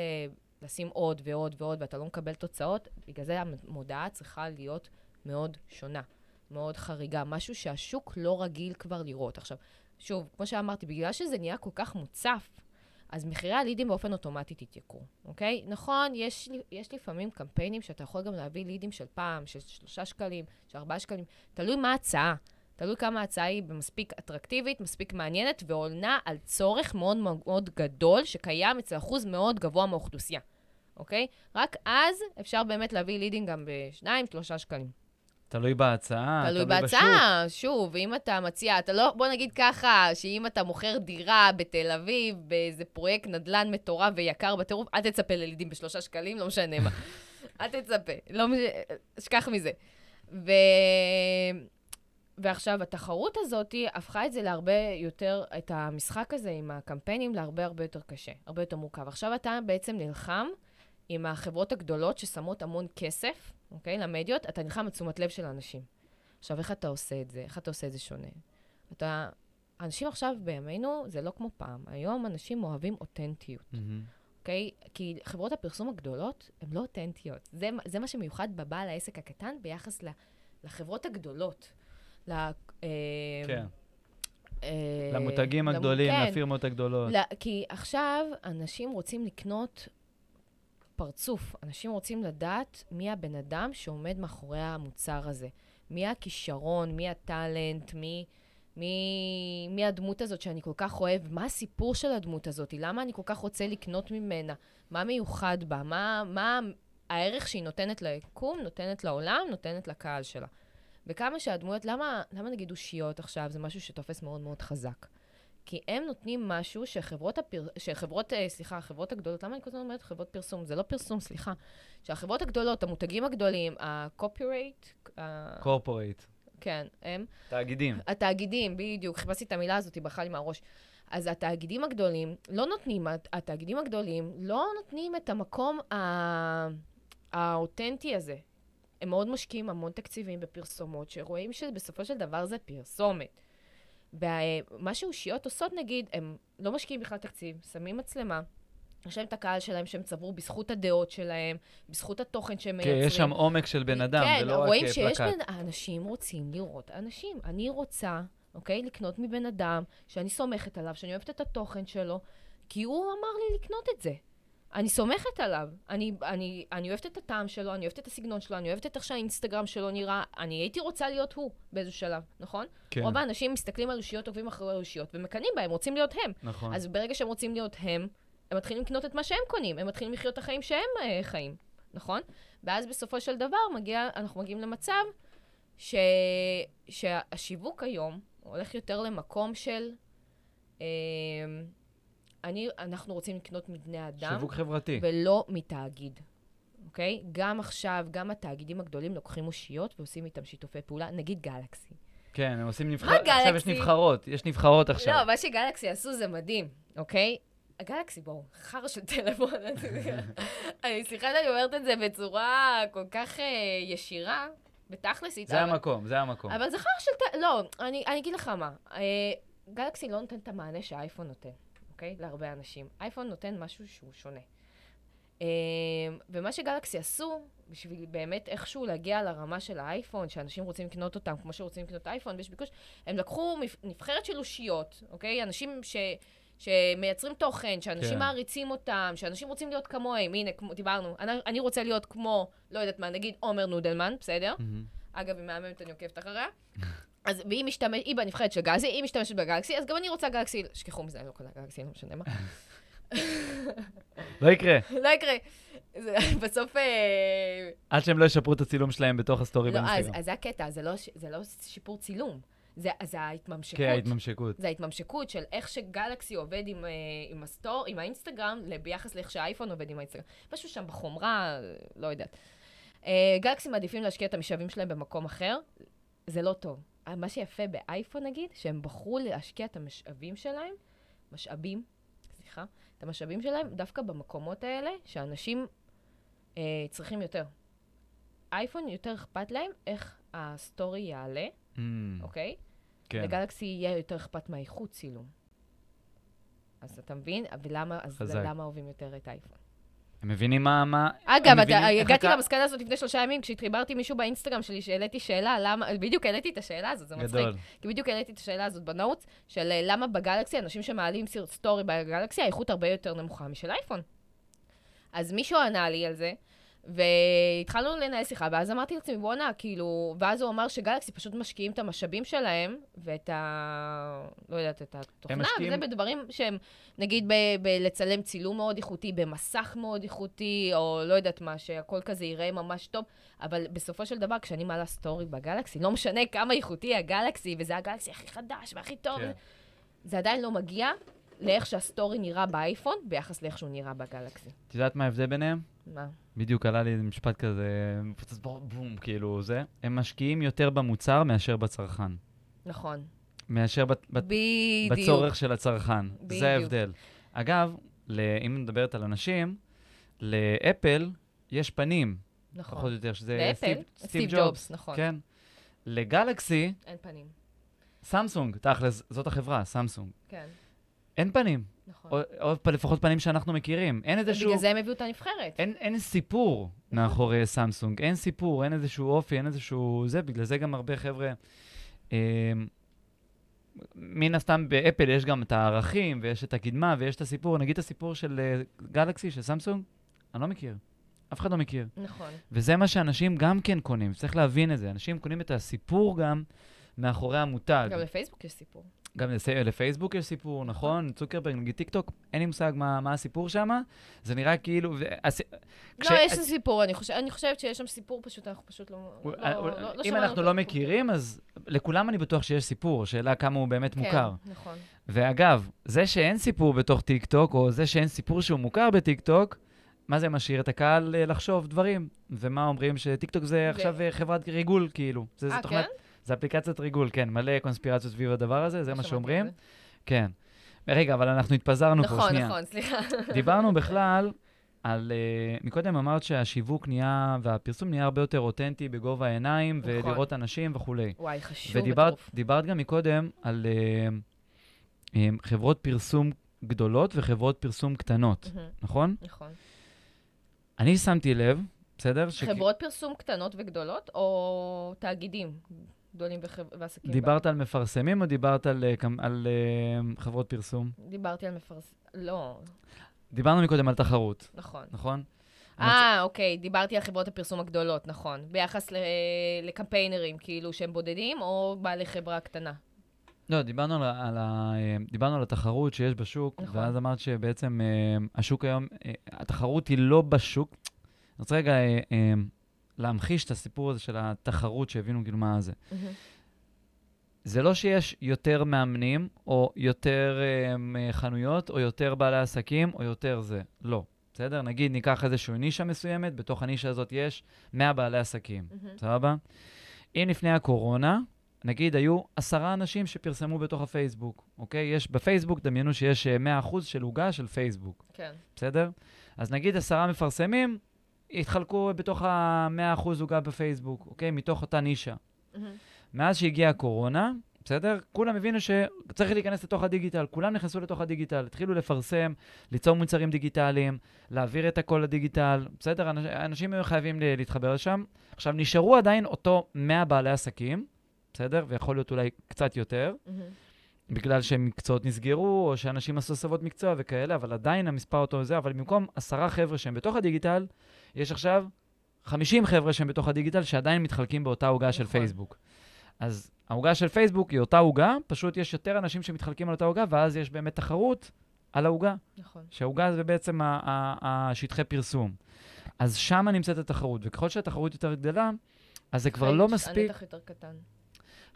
לשים עוד ועוד ועוד ואתה לא מקבל תוצאות, בגלל זה המודעה צריכה להיות מאוד שונה, מאוד חריגה, משהו שהשוק לא רגיל כבר לראות. עכשיו, שוב, כמו שאמרתי, בגלל שזה נהיה כל כך מוצף, אז מחירי הלידים באופן אוטומטי תתייקרו, אוקיי? נכון, יש, יש לפעמים קמפיינים שאתה יכול גם להביא לידים של פעם, של שלושה שקלים, של ארבעה שקלים, תלוי מה ההצעה. תלוי כמה ההצעה היא מספיק אטרקטיבית, מספיק מעניינת, ועונה על צורך מאוד מאוד גדול שקיים אצל אחוז מאוד גבוה מהאוכלוסייה, אוקיי? רק אז אפשר באמת להביא לידים גם בשניים, שלושה שקלים. תלוי בהצעה, תלוי, תלוי בהצעה, בשוק. שוב, אם אתה מציע, אתה לא, בוא נגיד ככה, שאם אתה מוכר דירה בתל אביב, באיזה פרויקט נדל"ן מטורף ויקר בטירוף, אל תצפה ללידים בשלושה שקלים, לא משנה מה. (laughs) אל תצפה, לא משנה, אשכח מזה. ו... ועכשיו, התחרות הזאת הפכה את זה להרבה יותר, את המשחק הזה עם הקמפיינים להרבה הרבה יותר קשה, הרבה יותר מורכב. עכשיו אתה בעצם נלחם עם החברות הגדולות ששמות המון כסף, אוקיי? למדיות, אתה נלחם על תשומת לב של אנשים. עכשיו, איך אתה עושה את זה? איך אתה עושה את זה שונה? אתה... אנשים עכשיו בימינו, זה לא כמו פעם. היום אנשים אוהבים אותנטיות. Mm-hmm. אוקיי? כי חברות הפרסום הגדולות הן לא אותנטיות. זה, זה מה שמיוחד בבעל העסק הקטן ביחס לחברות הגדולות. ל, אה, כן. אה, למותגים הגדולים, כן. לפירמות הגדולות. لا, כי עכשיו אנשים רוצים לקנות פרצוף. אנשים רוצים לדעת מי הבן אדם שעומד מאחורי המוצר הזה. מי הכישרון, מי הטאלנט, מי, מי, מי הדמות הזאת שאני כל כך אוהב, מה הסיפור של הדמות הזאת, למה אני כל כך רוצה לקנות ממנה, מה מיוחד בה, מה, מה הערך שהיא נותנת ליקום, נותנת לעולם, נותנת לקהל שלה. וכמה שהדמויות, למה, למה נגיד אושיות עכשיו, זה משהו שתופס מאוד מאוד חזק. כי הם נותנים משהו שחברות, הפר... שחברות, אה, סליחה, החברות הגדולות, למה אני כל הזמן אומרת חברות פרסום? זה לא פרסום, סליחה. שהחברות הגדולות, המותגים הגדולים, ה-copyright... corporate. כן, הם... תאגידים. התאגידים, בדיוק, חיפשתי את המילה הזאת, היא ברחה לי מהראש. אז התאגידים הגדולים לא נותנים, התאגידים הגדולים לא נותנים את המקום האותנטי הזה. הם מאוד משקיעים המון תקציבים בפרסומות, שרואים שבסופו של דבר זה פרסומת. ומה שאושיות עושות, נגיד, הם לא משקיעים בכלל תקציב, שמים מצלמה, יש להם את הקהל שלהם שהם צברו בזכות הדעות שלהם, בזכות התוכן שהם מייצרים. כן, יש שם עומק של בן אדם, כן, ולא רק פלקט. כן, רואים שיש בן... אנשים רוצים לראות אנשים. אני רוצה, אוקיי, לקנות מבן אדם שאני סומכת עליו, שאני אוהבת את התוכן שלו, כי הוא אמר לי לקנות את זה. אני סומכת עליו. אני, אני, אני אוהבת את הטעם שלו, אני אוהבת את הסגנון שלו, אני אוהבת את איך שהאינסטגרם שלו נראה. אני הייתי רוצה להיות הוא באיזשהו שלב, נכון? כן. רוב האנשים מסתכלים על אושיות, עוקבים אחרי אושיות, ומקנאים בהם, רוצים להיות הם. נכון. אז ברגע שהם רוצים להיות הם, הם מתחילים לקנות את מה שהם קונים, הם מתחילים לחיות את החיים שהם uh, חיים, נכון? ואז בסופו של דבר מגיע, אנחנו מגיעים למצב ש, שהשיווק היום הולך יותר למקום של... Uh, אני, אנחנו רוצים לקנות מבני אדם. שיווק חברתי. ולא מתאגיד, אוקיי? גם עכשיו, גם התאגידים הגדולים לוקחים אושיות ועושים איתם שיתופי פעולה, נגיד גלקסי. כן, הם עושים נבחרות. עכשיו יש נבחרות, יש נבחרות עכשיו. לא, מה שגלקסי עשו זה מדהים, אוקיי? הגלקסי, בואו, חרא של טלפון. (laughs) אני סליחה שאני אומרת את זה בצורה כל כך uh, ישירה, בתכלס. זה אבל... המקום, זה המקום. אבל זה חרא של טלפון, לא, אני, אני אגיד לך מה. Uh, גלקסי לא נותן את המענה שהאייפון נותן. אוקיי? להרבה אנשים. אייפון נותן משהו שהוא שונה. Um, ומה שגלקסי עשו, בשביל באמת איכשהו להגיע לרמה של האייפון, שאנשים רוצים לקנות אותם כמו שרוצים לקנות אייפון, ויש ביקוש, הם לקחו נבחרת של אושיות, אוקיי? אנשים ש... שמייצרים תוכן, שאנשים כן. מעריצים אותם, שאנשים רוצים להיות כמוהם. הנה, כמו, דיברנו, אני, אני רוצה להיות כמו, לא יודעת מה, נגיד עומר נודלמן, בסדר? Mm-hmm. אגב, היא מהממת, אני עוקבת אחריה. (laughs) אז, והיא משתמשת, היא בנבחרת של גלקסי, היא משתמשת בגלקסי, אז גם אני רוצה גלקסי, שכחו מזה, אני לא קונה גלקסי, לא משנה מה. לא יקרה. לא יקרה. בסוף... אה, עד שהם לא ישפרו את הצילום שלהם בתוך הסטורי לא, באינסטגרם. אז זה הקטע, זה לא, זה לא שיפור צילום. זה, זה ההתממשקות. כן, ההתממשקות. זה ההתממשקות של איך שגלקסי עובד עם, אה, עם הסטור, עם האינסטגרם, ביחס לאיך שהאייפון עובד עם האינסטגרם. משהו שם בחומרה, לא יודעת. אה, גלקסי מעדיפים להשקיע את המשאבים שלהם במקום אחר, זה לא טוב. מה שיפה באייפון, נגיד, שהם בחרו להשקיע את המשאבים שלהם, משאבים, סליחה, את המשאבים שלהם דווקא במקומות האלה שאנשים אה, צריכים יותר. אייפון יותר אכפת להם איך הסטורי יעלה, mm. אוקיי? כן. לגלקסי יהיה יותר אכפת מהאיכות צילום. אז אתה מבין? ולמה, אז למה אוהבים יותר את האייפון? הם מבינים מה... מה אגב, אתה, הגעתי אתה... למסקנה הזאת לפני שלושה ימים, כשהתחיברתי מישהו באינסטגרם שלי, שהעליתי שאלה, למה, בדיוק העליתי את השאלה הזאת, זה מצחיק. גדול. כי בדיוק העליתי את השאלה הזאת בנוטס, של אה, למה בגלקסי, אנשים שמעלים סטורי בגלקסי, האיכות הרבה יותר נמוכה משל אייפון. אז מישהו ענה לי על זה, והתחלנו לנהל שיחה, ואז אמרתי לעצמי, בואנה, כאילו, ואז הוא אמר שגלקסי פשוט משקיעים את המשאבים שלהם, ואת ה... לא יודעת, את התוכנה, משקיעים... וזה בדברים שהם, נגיד, ב- בלצלם צילום מאוד איכותי, במסך מאוד איכותי, או לא יודעת מה, שהכל כזה ייראה ממש טוב, אבל בסופו של דבר, כשאני מעלה סטורי בגלקסי, לא משנה כמה איכותי הגלקסי, וזה הגלקסי הכי חדש והכי טוב, כן. זה עדיין לא מגיע לאיך שהסטורי נראה באייפון, ביחס לאיך שהוא נראה בגלקסי. את יודעת מה ההבדל ביניהם? מה? בדיוק עלה לי משפט כזה, מפוצץ בום, כאילו זה. הם משקיעים יותר במוצר מאשר בצרכן. נכון. מאשר ב, ב, בצורך של הצרכן. בדיוק. זה ההבדל. אגב, אם מדברת על אנשים, לאפל יש פנים. נכון. פחות או יותר, שזה לאפל, סטיב, סטיב, סטיב ג'ובס, ג'ובס, נכון. כן. לגלקסי... אין פנים. סמסונג, תכל'ס, זאת החברה, סמסונג. כן. אין פנים. נכון. או, או לפחות פנים שאנחנו מכירים. אין איזשהו... בגלל זה הם הביאו את הנבחרת. אין, אין סיפור. מאחורי סמסונג. אין סיפור, אין איזשהו אופי, אין איזשהו... זה, בגלל זה גם הרבה חבר'ה... אה, מן הסתם באפל יש גם את הערכים, ויש את הקדמה, ויש את הסיפור. נגיד את הסיפור של uh, גלקסי, של סמסונג, אני לא מכיר. אף אחד לא מכיר. נכון. וזה מה שאנשים גם כן קונים, צריך להבין את זה. אנשים קונים את הסיפור גם מאחורי המותג. גם לפייסבוק יש סיפור. גם לפייסבוק יש סיפור, נכון? צוקרברג, נגיד טיק טוק, אין לי מושג מה, מה הסיפור שם. זה נראה כאילו... הס... לא, כש... יש סיפור, אני, חושב, אני חושבת שיש שם סיפור, פשוט אנחנו פשוט לא... לא, לא, לא אם אנחנו לא מכירים, אז לכולם אני בטוח שיש סיפור, השאלה כמה הוא באמת כן, מוכר. כן, נכון. ואגב, זה שאין סיפור בתוך טיק טוק, או זה שאין סיפור שהוא מוכר בטיק טוק, מה זה משאיר את הקהל אה, לחשוב דברים? ומה אומרים שטיק טוק זה. עכשיו אה, חברת ריגול, כאילו. אה, כן? זה אפליקציית ריגול, כן, מלא קונספירציות סביב הדבר הזה, זה מה שאומרים. כן. רגע, אבל אנחנו התפזרנו נכון, פה, שנייה. נכון, נכון, סליחה. דיברנו (laughs) בכלל על... Uh, מקודם אמרת שהשיווק נהיה, והפרסום נהיה הרבה יותר אותנטי בגובה העיניים, נכון. ולראות אנשים וכולי. וואי, חשוב ודיברת, ודיברת גם מקודם על uh, um, חברות פרסום גדולות וחברות פרסום קטנות, mm-hmm. נכון? נכון. אני שמתי לב, בסדר? חברות ש... פרסום קטנות וגדולות, או תאגידים? גדולים ועסקים. דיברת על מפרסמים או דיברת על, אה, על, על uh, חברות פרסום? דיברתי על מפרסמים, לא. דיברנו מקודם על תחרות. נכון. נכון? אה. אוקיי, דיברתי על חברות הפרסום הגדולות, נכון. ביחס ל... לקמפיינרים, כאילו, שהם בודדים, או בעלי חברה קטנה. לא, דיברנו על, על, ה, אה, דיברנו על התחרות שיש בשוק, נכון. ואז אמרת שבעצם השוק היום, התחרות היא לא בשוק. אני רוצה רגע להמחיש את הסיפור הזה של התחרות, שהבינו כאילו מה זה. Mm-hmm. זה לא שיש יותר מאמנים, או יותר um, חנויות, או יותר בעלי עסקים, או יותר זה. לא. בסדר? נגיד ניקח איזושהי נישה מסוימת, בתוך הנישה הזאת יש 100 בעלי עסקים. Mm-hmm. סבבה? אם לפני הקורונה, נגיד היו עשרה אנשים שפרסמו בתוך הפייסבוק, אוקיי? יש בפייסבוק, דמיינו שיש 100% אה, של עוגה של פייסבוק. כן. בסדר? אז נגיד עשרה מפרסמים, התחלקו בתוך ה-100% עוגה בפייסבוק, אוקיי? מתוך אותה נישה. Mm-hmm. מאז שהגיעה הקורונה, בסדר? כולם הבינו שצריך להיכנס לתוך הדיגיטל. כולם נכנסו לתוך הדיגיטל, התחילו לפרסם, ליצור מוצרים דיגיטליים, להעביר את הכל לדיגיטל, בסדר? אנשים היו חייבים להתחבר לשם. עכשיו, נשארו עדיין אותו 100 בעלי עסקים, בסדר? ויכול להיות אולי קצת יותר, mm-hmm. בגלל שמקצועות נסגרו, או שאנשים עשו הסבות מקצוע וכאלה, אבל עדיין המספר אותו זה, אבל במקום עשרה חבר'ה שהם בתוך הדיגיטל, יש עכשיו 50 חבר'ה שהם בתוך הדיגיטל שעדיין מתחלקים באותה עוגה נכון. של פייסבוק. אז העוגה של פייסבוק היא אותה עוגה, פשוט יש יותר אנשים שמתחלקים על אותה עוגה, ואז יש באמת תחרות על העוגה. נכון. שהעוגה זה בעצם השטחי פרסום. אז שם נמצאת התחרות, וככל שהתחרות יותר גדלה, אז זה כבר לא מספיק... הנתח יותר קטן.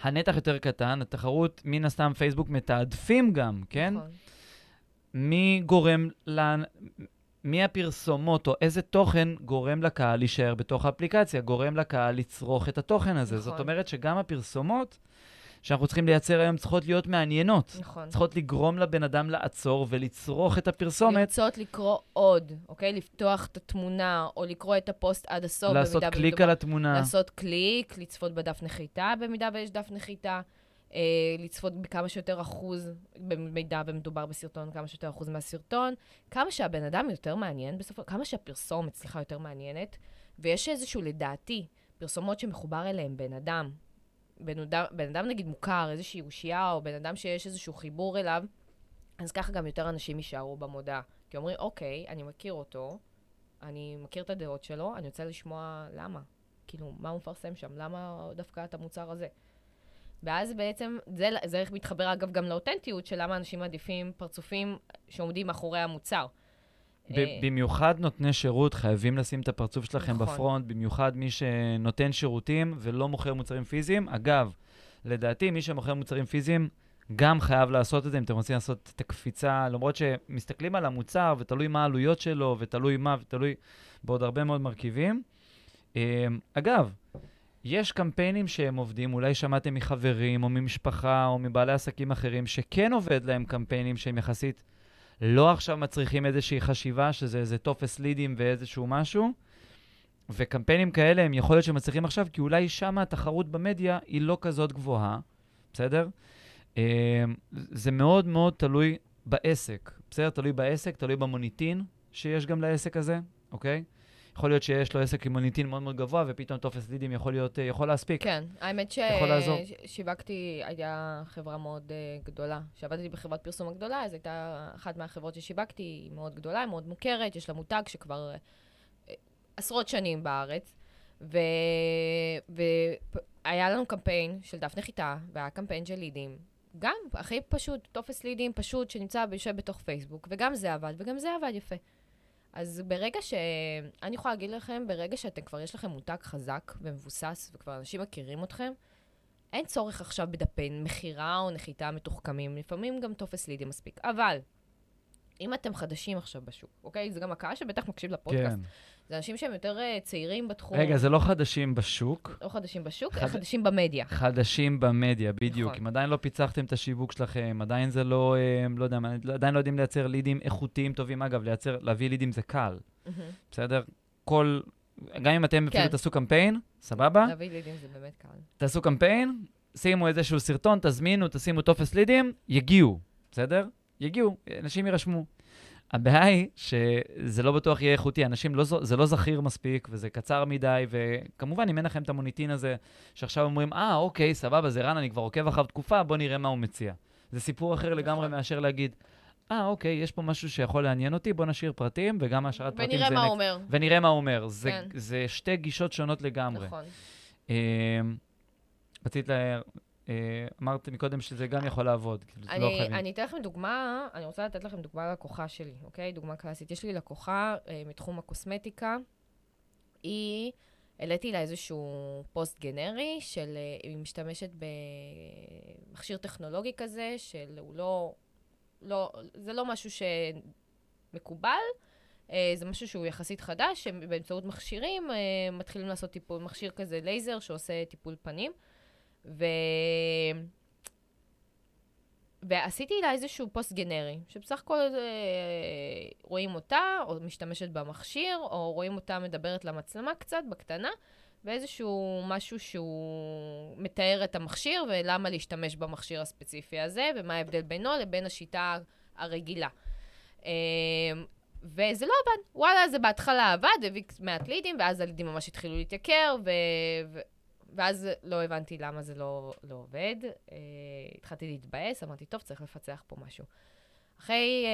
הנתח יותר קטן, התחרות, מן הסתם פייסבוק מתעדפים גם, כן? נכון. מי גורם, לה, מי הפרסומות או איזה תוכן גורם לקהל להישאר בתוך האפליקציה, גורם לקהל לצרוך את התוכן הזה. נכון. זאת אומרת שגם הפרסומות שאנחנו צריכים לייצר היום צריכות להיות מעניינות. נכון. צריכות לגרום לבן אדם לעצור ולצרוך את הפרסומת. לרצות לקרוא עוד, אוקיי? לפתוח את התמונה, או לקרוא את הפוסט עד הסוף. לעשות קליק על התמונה. לעשות קליק, לצפות בדף נחיתה במידה ויש דף נחיתה. אה, לצפות בכמה שיותר אחוז, במידה ומדובר בסרטון, כמה שיותר אחוז מהסרטון. כמה שהבן אדם יותר מעניין, בסופו, כמה שהפרסומת, סליחה, יותר מעניינת. ויש איזשהו, לדעתי, פרסומות שמחובר אליהם בן אדם, בן אדם, בן אדם נגיד מוכר, איזושהי אושייה, או בן אדם שיש איזשהו חיבור אליו, אז ככה גם יותר אנשים יישארו במודעה. כי אומרים, אוקיי, אני מכיר אותו, אני מכיר את הדעות שלו, אני רוצה לשמוע למה. כאילו, מה הוא מפרסם שם? למה דווקא את המוצר הזה? ואז בעצם, זה, זה מתחבר אגב גם לאותנטיות של למה אנשים מעדיפים פרצופים שעומדים מאחורי המוצר. אה, במיוחד נותני שירות חייבים לשים את הפרצוף שלכם נכון. בפרונט, במיוחד מי שנותן שירותים ולא מוכר מוצרים פיזיים. אגב, לדעתי, מי שמוכר מוצרים פיזיים גם חייב לעשות את זה, אם אתם רוצים לעשות את הקפיצה, למרות שמסתכלים על המוצר ותלוי מה העלויות שלו, ותלוי מה, ותלוי בעוד הרבה מאוד מרכיבים. אה, אגב, יש קמפיינים שהם עובדים, אולי שמעתם מחברים או ממשפחה או מבעלי עסקים אחרים, שכן עובד להם קמפיינים שהם יחסית לא עכשיו מצריכים איזושהי חשיבה, שזה איזה טופס לידים ואיזשהו משהו. וקמפיינים כאלה, הם יכול להיות שמצליחים עכשיו, כי אולי שם התחרות במדיה היא לא כזאת גבוהה, בסדר? אמ, זה מאוד מאוד תלוי בעסק, בסדר? תלוי בעסק, תלוי במוניטין שיש גם לעסק הזה, אוקיי? יכול להיות שיש לו עסק עם מוניטין מאוד מאוד גבוה, ופתאום טופס לידים יכול להיות, אה, יכול להספיק. כן, האמת ששיווקתי, הייתה חברה מאוד uh, גדולה. כשעבדתי בחברת פרסום הגדולה, אז הייתה אחת מהחברות ששיווקתי, היא מאוד גדולה, היא מאוד מוכרת, יש לה מותג שכבר uh, עשרות שנים בארץ. ו... והיה לנו קמפיין של דף נחיתה, והיה קמפיין של לידים. גם, הכי פשוט, טופס לידים פשוט שנמצא, יושב בתוך פייסבוק, וגם זה עבד, וגם זה עבד יפה. אז ברגע ש... אני יכולה להגיד לכם, ברגע שאתם כבר, יש לכם מותג חזק ומבוסס, וכבר אנשים מכירים אתכם, אין צורך עכשיו בדפי מכירה או נחיתה מתוחכמים, לפעמים גם טופס לידי מספיק. אבל, אם אתם חדשים עכשיו בשוק, אוקיי? זה גם הקהל שבטח מקשיב לפודקאסט. כן. זה אנשים שהם יותר uh, צעירים בתחום. רגע, זה לא חדשים בשוק. לא חדשים בשוק, חד... חדשים במדיה. חדשים במדיה, בדיוק. נכון. אם עדיין לא פיצחתם את השיווק שלכם, עדיין זה לא, אה, לא יודע, עדיין לא יודעים לייצר לידים איכותיים טובים. אגב, לייצר, להביא לידים זה קל, mm-hmm. בסדר? כל, גם אם אתם כן. אפילו תעשו קמפיין, סבבה? להביא לידים זה באמת קל. תעשו קמפיין, שימו איזשהו סרטון, תזמינו, תשימו טופס לידים, יגיעו, בסדר? יגיעו, אנשים יירשמו. הבעיה היא שזה לא בטוח יהיה איכותי, אנשים, לא, זה לא זכיר מספיק, וזה קצר מדי, וכמובן, אם אין לכם את המוניטין הזה, שעכשיו אומרים, אה, אוקיי, סבבה, זה רן, אני כבר עוקב אחריו תקופה, בוא נראה מה הוא מציע. זה סיפור אחר לגמרי נכון. מאשר להגיד, אה, אוקיי, יש פה משהו שיכול לעניין אותי, בוא נשאיר פרטים, וגם השארת פרטים זה... ונראה מה הוא אומר. ונראה מה הוא אומר. זה, כן. זה שתי גישות שונות לגמרי. נכון. אמ, רצית לה... אה, אמרת מקודם שזה גם יכול לעבוד, כאילו, זה לא חייבים. אני אתן לכם דוגמה, אני רוצה לתת לכם דוגמה ללקוחה שלי, אוקיי? דוגמה קלאסית. יש לי לקוחה אה, מתחום הקוסמטיקה, היא, העליתי לה איזשהו פוסט גנרי של, אה, היא משתמשת במכשיר טכנולוגי כזה, של הוא לא, לא, זה לא משהו שמקובל, אה, זה משהו שהוא יחסית חדש, שבאמצעות מכשירים אה, מתחילים לעשות טיפול, מכשיר כזה לייזר שעושה טיפול פנים. ו... ועשיתי לה איזשהו פוסט גנרי, שבסך הכל אה, רואים אותה, או משתמשת במכשיר, או רואים אותה מדברת למצלמה קצת, בקטנה, ואיזשהו משהו שהוא מתאר את המכשיר, ולמה להשתמש במכשיר הספציפי הזה, ומה ההבדל בינו לבין השיטה הרגילה. אה, וזה לא עבד. וואלה, זה בהתחלה עבד, הביא מעט לידים, ואז הלידים ממש התחילו להתייקר, ו... ואז לא הבנתי למה זה לא, לא עובד. Uh, התחלתי להתבאס, אמרתי, טוב, צריך לפצח פה משהו. אחרי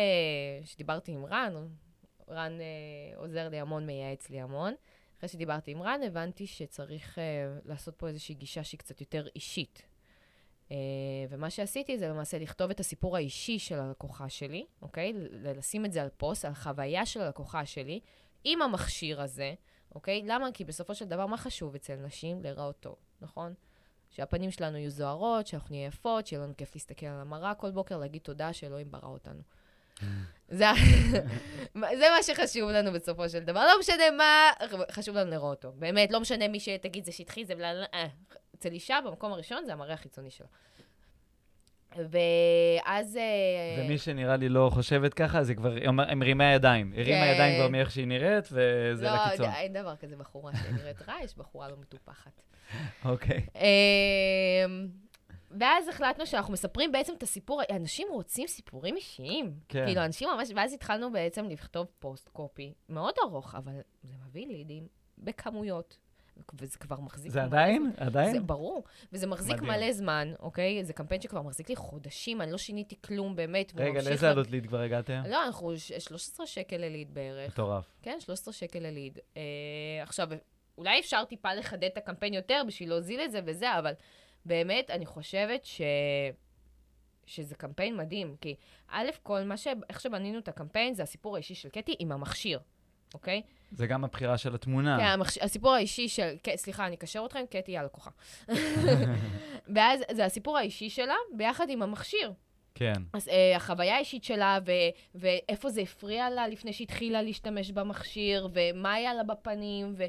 uh, שדיברתי עם רן, רן uh, עוזר לי המון, מייעץ לי המון, אחרי שדיברתי עם רן, הבנתי שצריך uh, לעשות פה איזושהי גישה שהיא קצת יותר אישית. Uh, ומה שעשיתי זה למעשה לכתוב את הסיפור האישי של הלקוחה שלי, אוקיי? לשים את זה על פוסט, על חוויה של הלקוחה שלי, עם המכשיר הזה, אוקיי? למה? כי בסופו של דבר, מה חשוב אצל נשים? להיראות טוב, נכון? שהפנים שלנו יהיו זוהרות, שאנחנו נהיה יפות, שיהיה לנו כיף להסתכל על המראה כל בוקר, להגיד תודה שאלוהים ברא אותנו. (laughs) זה, (laughs) זה מה שחשוב לנו בסופו של דבר. לא משנה מה, חשוב לנו לראות אותו. באמת, לא משנה מי שתגיד זה שטחי, זה בלה... אה, אצל אישה, במקום הראשון, זה המראה החיצוני שלה. ואז... אה, ומי שנראה לי לא חושבת ככה, זה כבר, היא מרימה ידיים. הרימה כן. ידיים כבר מאיך שהיא נראית, וזה לא, לקיצון. לא, אין דבר כזה בחורה שנראית רע, יש בחורה לא מטופחת. אוקיי. אמ, ואז החלטנו שאנחנו מספרים בעצם את הסיפור, אנשים רוצים סיפורים אישיים. כן. כאילו, אנשים ממש, ואז התחלנו בעצם לכתוב פוסט קופי מאוד ארוך, אבל זה מביא לידים בכמויות. וזה כבר מחזיק... זה עדיין? זמן. עדיין? זה ברור. וזה מחזיק מדהים. מלא זמן, אוקיי? זה קמפיין שכבר מחזיק לי חודשים, אני לא שיניתי כלום, באמת. רגע, לאיזה עלות ליד כבר הגעתם? לא, אנחנו 13 שקל לליד בערך. מטורף. כן, 13 שקל לליד. אה, עכשיו, אולי אפשר טיפה לחדד את הקמפיין יותר בשביל להוזיל את זה וזה, אבל באמת, אני חושבת ש... שזה קמפיין מדהים, כי א' כל, מה ש... איך שבנינו את הקמפיין זה הסיפור האישי של קטי עם המכשיר, אוקיי? זה גם הבחירה של התמונה. כן, המחש... הסיפור האישי של... סליחה, אני אקשר אתכם, קטי היא הלקוחה. (laughs) (laughs) ואז זה הסיפור האישי שלה ביחד עם המכשיר. כן. אז אה, החוויה האישית שלה, ו... ואיפה זה הפריע לה לפני שהתחילה להשתמש במכשיר, ומה היה לה בפנים, ו...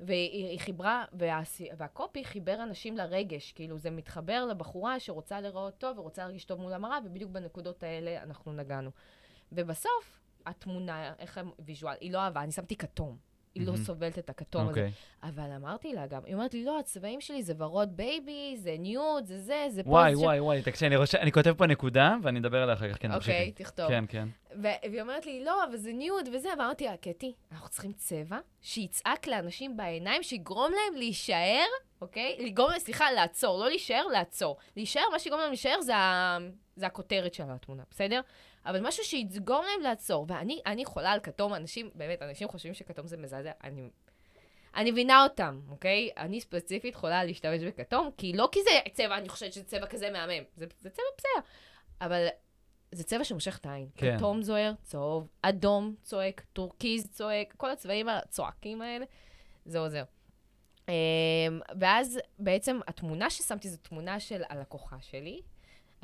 והיא חיברה, וה, והקופי חיבר אנשים לרגש, כאילו זה מתחבר לבחורה שרוצה לראות טוב ורוצה להרגיש טוב מול המראה, ובדיוק בנקודות האלה אנחנו נגענו. ובסוף, התמונה, איך ה visual, היא לא אהבה, אני שמתי כתום. היא לא סובלת את הכתום okay. הזה. אוקיי. אבל אמרתי לה גם, היא אומרת לי, לא, הצבעים שלי זה ורוד בייבי, זה nude, זה זה, זה פה. וואי, וואי, וואי, תקשיבי, אני, רוש... אני כותב פה נקודה, ואני אדבר עליה אחר כך, כן, תמשיכי. אוקיי, תכתוב. כן, כן. והיא אומרת לי, לא, אבל זה nude וזה, ואמרתי לה, קטי, אנחנו צריכים צבע שיצעק לאנשים בעיניים, שיגרום להם להישאר, אוקיי? לגרום להם, סליחה, לעצור, לא להישאר, לעצור. להישאר, מה שיגרום להם להישאר זה, ה... זה הכותרת של התמונה, בסדר? אבל משהו שיגרום להם לעצור. ואני חולה על כתום, אנשים, באמת, אנשים חושבים שכתום זה מזעזע, אני... אני מבינה אותם, אוקיי? אני ספציפית יכולה להשתמש בכתום, כי לא כי זה צבע, אני חושבת שזה צבע כזה מהמם. זה, זה צבע בסדר. אבל זה צבע שמושך את העין. כן. כתום זוהר, צהוב, אדום צועק, טורקיז צועק, כל הצבעים הצועקים האלה, זה עוזר. Um, ואז בעצם התמונה ששמתי זו תמונה של הלקוחה שלי,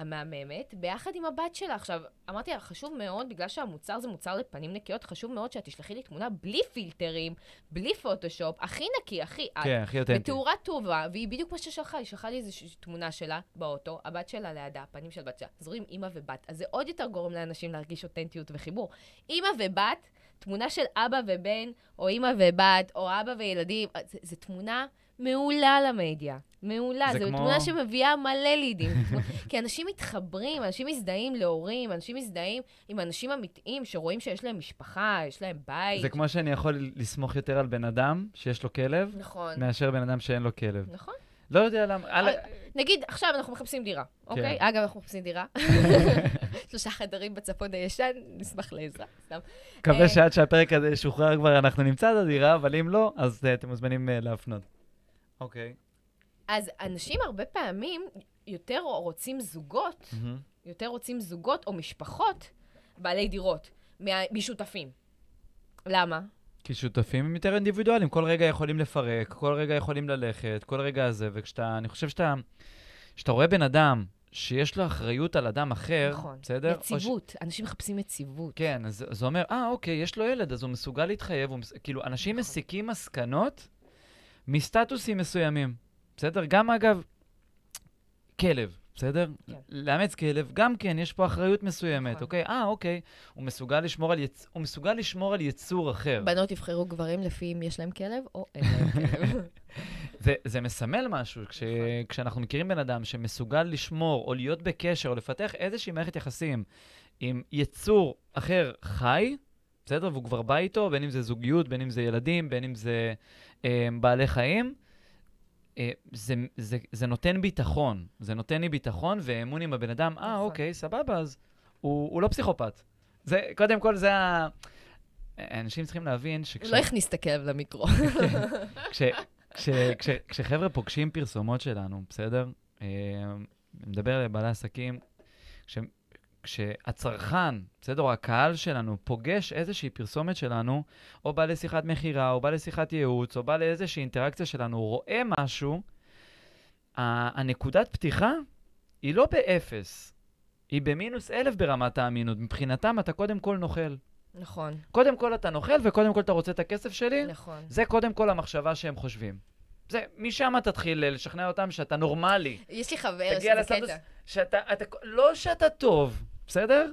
המהממת, ביחד עם הבת שלה. עכשיו, אמרתי לה, חשוב מאוד, בגלל שהמוצר זה מוצר לפנים נקיות, חשוב מאוד שאת תשלחי לי תמונה בלי פילטרים, בלי פוטושופ, הכי נקי, הכי את. כן, הכי אותנטי. בתאורה טובה, והיא בדיוק מה ששלחה, היא שלחה לי איזושהי תמונה שלה באוטו, הבת שלה לידה, הפנים של בת שלה. אז רואים אימא ובת. אז זה עוד יותר גורם לאנשים להרגיש אותנטיות וחיבור. אימא ובת, תמונה של אבא ובן, או אימא ובת, או אבא וילדים, זה, זה תמונה מעולה למדיה. מעולה, זו כמו... תמונה שמביאה מלא לידים. (laughs) כי אנשים מתחברים, אנשים מזדהים להורים, אנשים מזדהים עם אנשים אמיתיים שרואים שיש להם משפחה, יש להם בית. זה כמו שאני יכול לסמוך יותר על בן אדם שיש לו כלב, נכון. מאשר בן אדם שאין לו כלב. נכון. לא יודע למה. על... נגיד, עכשיו אנחנו מחפשים דירה, כן. אוקיי? אגב, אנחנו מחפשים דירה. (laughs) שלושה חדרים בצפון הישן, נשמח לעזרה, סתם. מקווה אה, שעד שהפרק הזה ישוחרר כבר אנחנו נמצא את הדירה, אבל אם לא, אז אה, אתם מוזמנים אה, להפנות. אוקיי. אז אנשים הרבה פעמים יותר רוצים זוגות, mm-hmm. יותר רוצים זוגות או משפחות בעלי דירות משותפים. למה? כי שותפים הם יותר אינדיבידואלים, כל רגע יכולים לפרק, כל רגע יכולים ללכת, כל רגע הזה, וכשאתה, אני חושב שאתה, כשאתה רואה בן אדם שיש לו אחריות על אדם אחר, נכון. בסדר? יציבות, ש... אנשים מחפשים יציבות. כן, אז זה אומר, אה, אוקיי, יש לו ילד, אז הוא מסוגל להתחייב, הוא מס... כאילו, אנשים נכון. מסיקים מסקנות מסטטוסים מסוימים, בסדר? גם, אגב, כלב, בסדר? כן. לאמץ כלב, גם כן, יש פה אחריות מסוימת, נכון. אוקיי? אה, אוקיי. הוא מסוגל, לשמור על יצ... הוא מסוגל לשמור על יצור אחר. בנות יבחרו גברים לפי אם יש להם כלב או אין להם (laughs) כלב. זה, זה מסמל משהו, כש, נכון. כשאנחנו מכירים בן אדם שמסוגל לשמור או להיות בקשר או לפתח איזושהי מערכת יחסים עם יצור אחר חי, בסדר? והוא כבר בא איתו, בין אם זה זוגיות, בין אם זה ילדים, בין אם זה בעלי חיים, אה, זה, זה, זה נותן ביטחון. זה נותן לי ביטחון ואמון עם הבן אדם, אה, נכון. אוקיי, סבבה, אז הוא, הוא לא פסיכופת. זה, קודם כל, זה ה... אנשים צריכים להבין שכש... הוא לא הכניס את הכלב למיקרו. (laughs) כשחבר'ה פוגשים פרסומות שלנו, בסדר? אני מדבר לבעלי עסקים, כשהצרכן, בסדר, או הקהל שלנו, פוגש איזושהי פרסומת שלנו, או בא לשיחת מכירה, או בא לשיחת ייעוץ, או בא לאיזושהי אינטראקציה שלנו, הוא רואה משהו, הנקודת פתיחה היא לא באפס, היא במינוס אלף ברמת האמינות. מבחינתם אתה קודם כל נוכל. נכון. קודם כל אתה נוכל, וקודם כל אתה רוצה את הכסף שלי. נכון. זה קודם כל המחשבה שהם חושבים. זה, משם תתחיל לשכנע אותם שאתה נורמלי. יש לי חבר שזה קטע. שאתה, אתה, לא שאתה טוב, בסדר?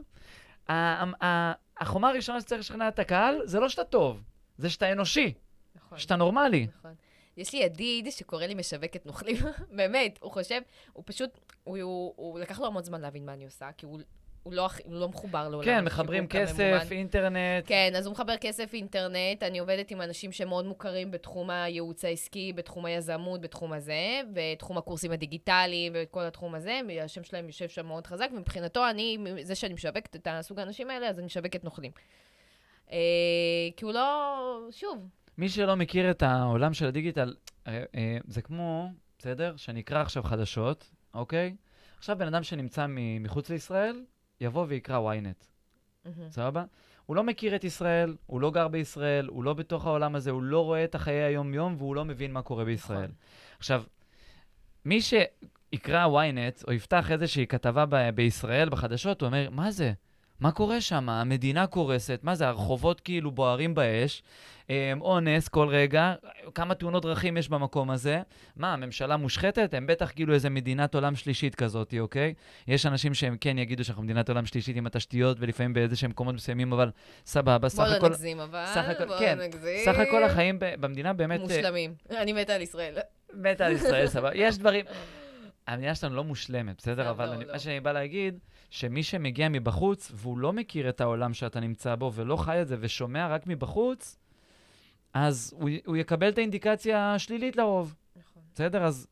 החומה הראשונה שצריך לשכנע את הקהל, זה לא שאתה טוב, זה שאתה אנושי. נכון. שאתה נורמלי. נכון. יש לי ידיד שקורא לי משווקת נוכלים, (laughs) באמת, הוא חושב, הוא פשוט, הוא, הוא, הוא לקח לו המון זמן להבין מה אני עושה, כי הוא, הוא, לא, הוא לא מחובר לעולם כן, מחברים כסף, הממומן. אינטרנט. כן, אז הוא מחבר כסף, אינטרנט. אני עובדת עם אנשים שמאוד מוכרים בתחום הייעוץ העסקי, בתחום היזמות, בתחום הזה, בתחום הקורסים הדיגיטליים וכל התחום הזה. השם שלהם יושב שם מאוד חזק, ומבחינתו, אני, זה שאני משווקת את הסוג האנשים האלה, אז אני משווקת נוכלים. אה, כי הוא לא, שוב, מי שלא מכיר את העולם של הדיגיטל, אה, אה, זה כמו, בסדר? שאני אקרא עכשיו חדשות, אוקיי? עכשיו בן אדם שנמצא מחוץ לישראל, יבוא ויקרא ynet. סבבה? הוא לא מכיר את ישראל, הוא לא גר בישראל, הוא לא בתוך העולם הזה, הוא לא רואה את החיי היום-יום והוא לא מבין מה קורה בישראל. נכון. עכשיו, מי שיקרא ynet או יפתח איזושהי כתבה ב- בישראל בחדשות, הוא אומר, מה זה? מה קורה שם? המדינה קורסת, מה זה, הרחובות כאילו בוערים באש, אמ, אונס כל רגע, כמה תאונות דרכים יש במקום הזה. מה, הממשלה מושחתת? הם בטח כאילו איזה מדינת עולם שלישית כזאת, אוקיי? יש אנשים שהם כן יגידו שאנחנו מדינת עולם שלישית עם התשתיות, ולפעמים באיזה שהם מקומות מסוימים, אבל סבבה, סך הכל... בוא לא נגזים, אבל, בוא כן, נגזים. סך הכל החיים במדינה באמת... מושלמים. אני מתה על ישראל. מתה על ישראל, (laughs) סבבה. יש דברים... המדינה שלנו לא מושלמת, בסדר? אבל לא, אני, לא. מה שאני בא להגיד, שמי שמגיע מבחוץ, והוא לא מכיר את העולם שאתה נמצא בו, ולא חי את זה, ושומע רק מבחוץ, אז הוא, הוא יקבל את האינדיקציה השלילית לרוב. נכון. בסדר? אז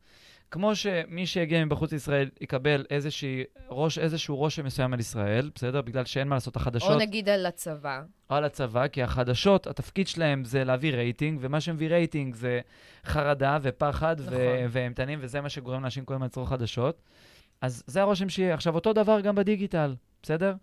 כמו שמי שיגיע מבחוץ לישראל יקבל איזושהי ראש, איזשהו רושם מסוים על ישראל, בסדר? בגלל שאין מה לעשות החדשות. או נגיד על הצבא. או על הצבא, כי החדשות, התפקיד שלהם זה להביא רייטינג, ומה שמביא רייטינג זה חרדה ופחד נכון. ומתח, וזה מה שגורם לאנשים כל הזמן לצרוך חדשות. אז זה הרושם שיהיה. עכשיו, אותו דבר גם בדיגיטל, בסדר?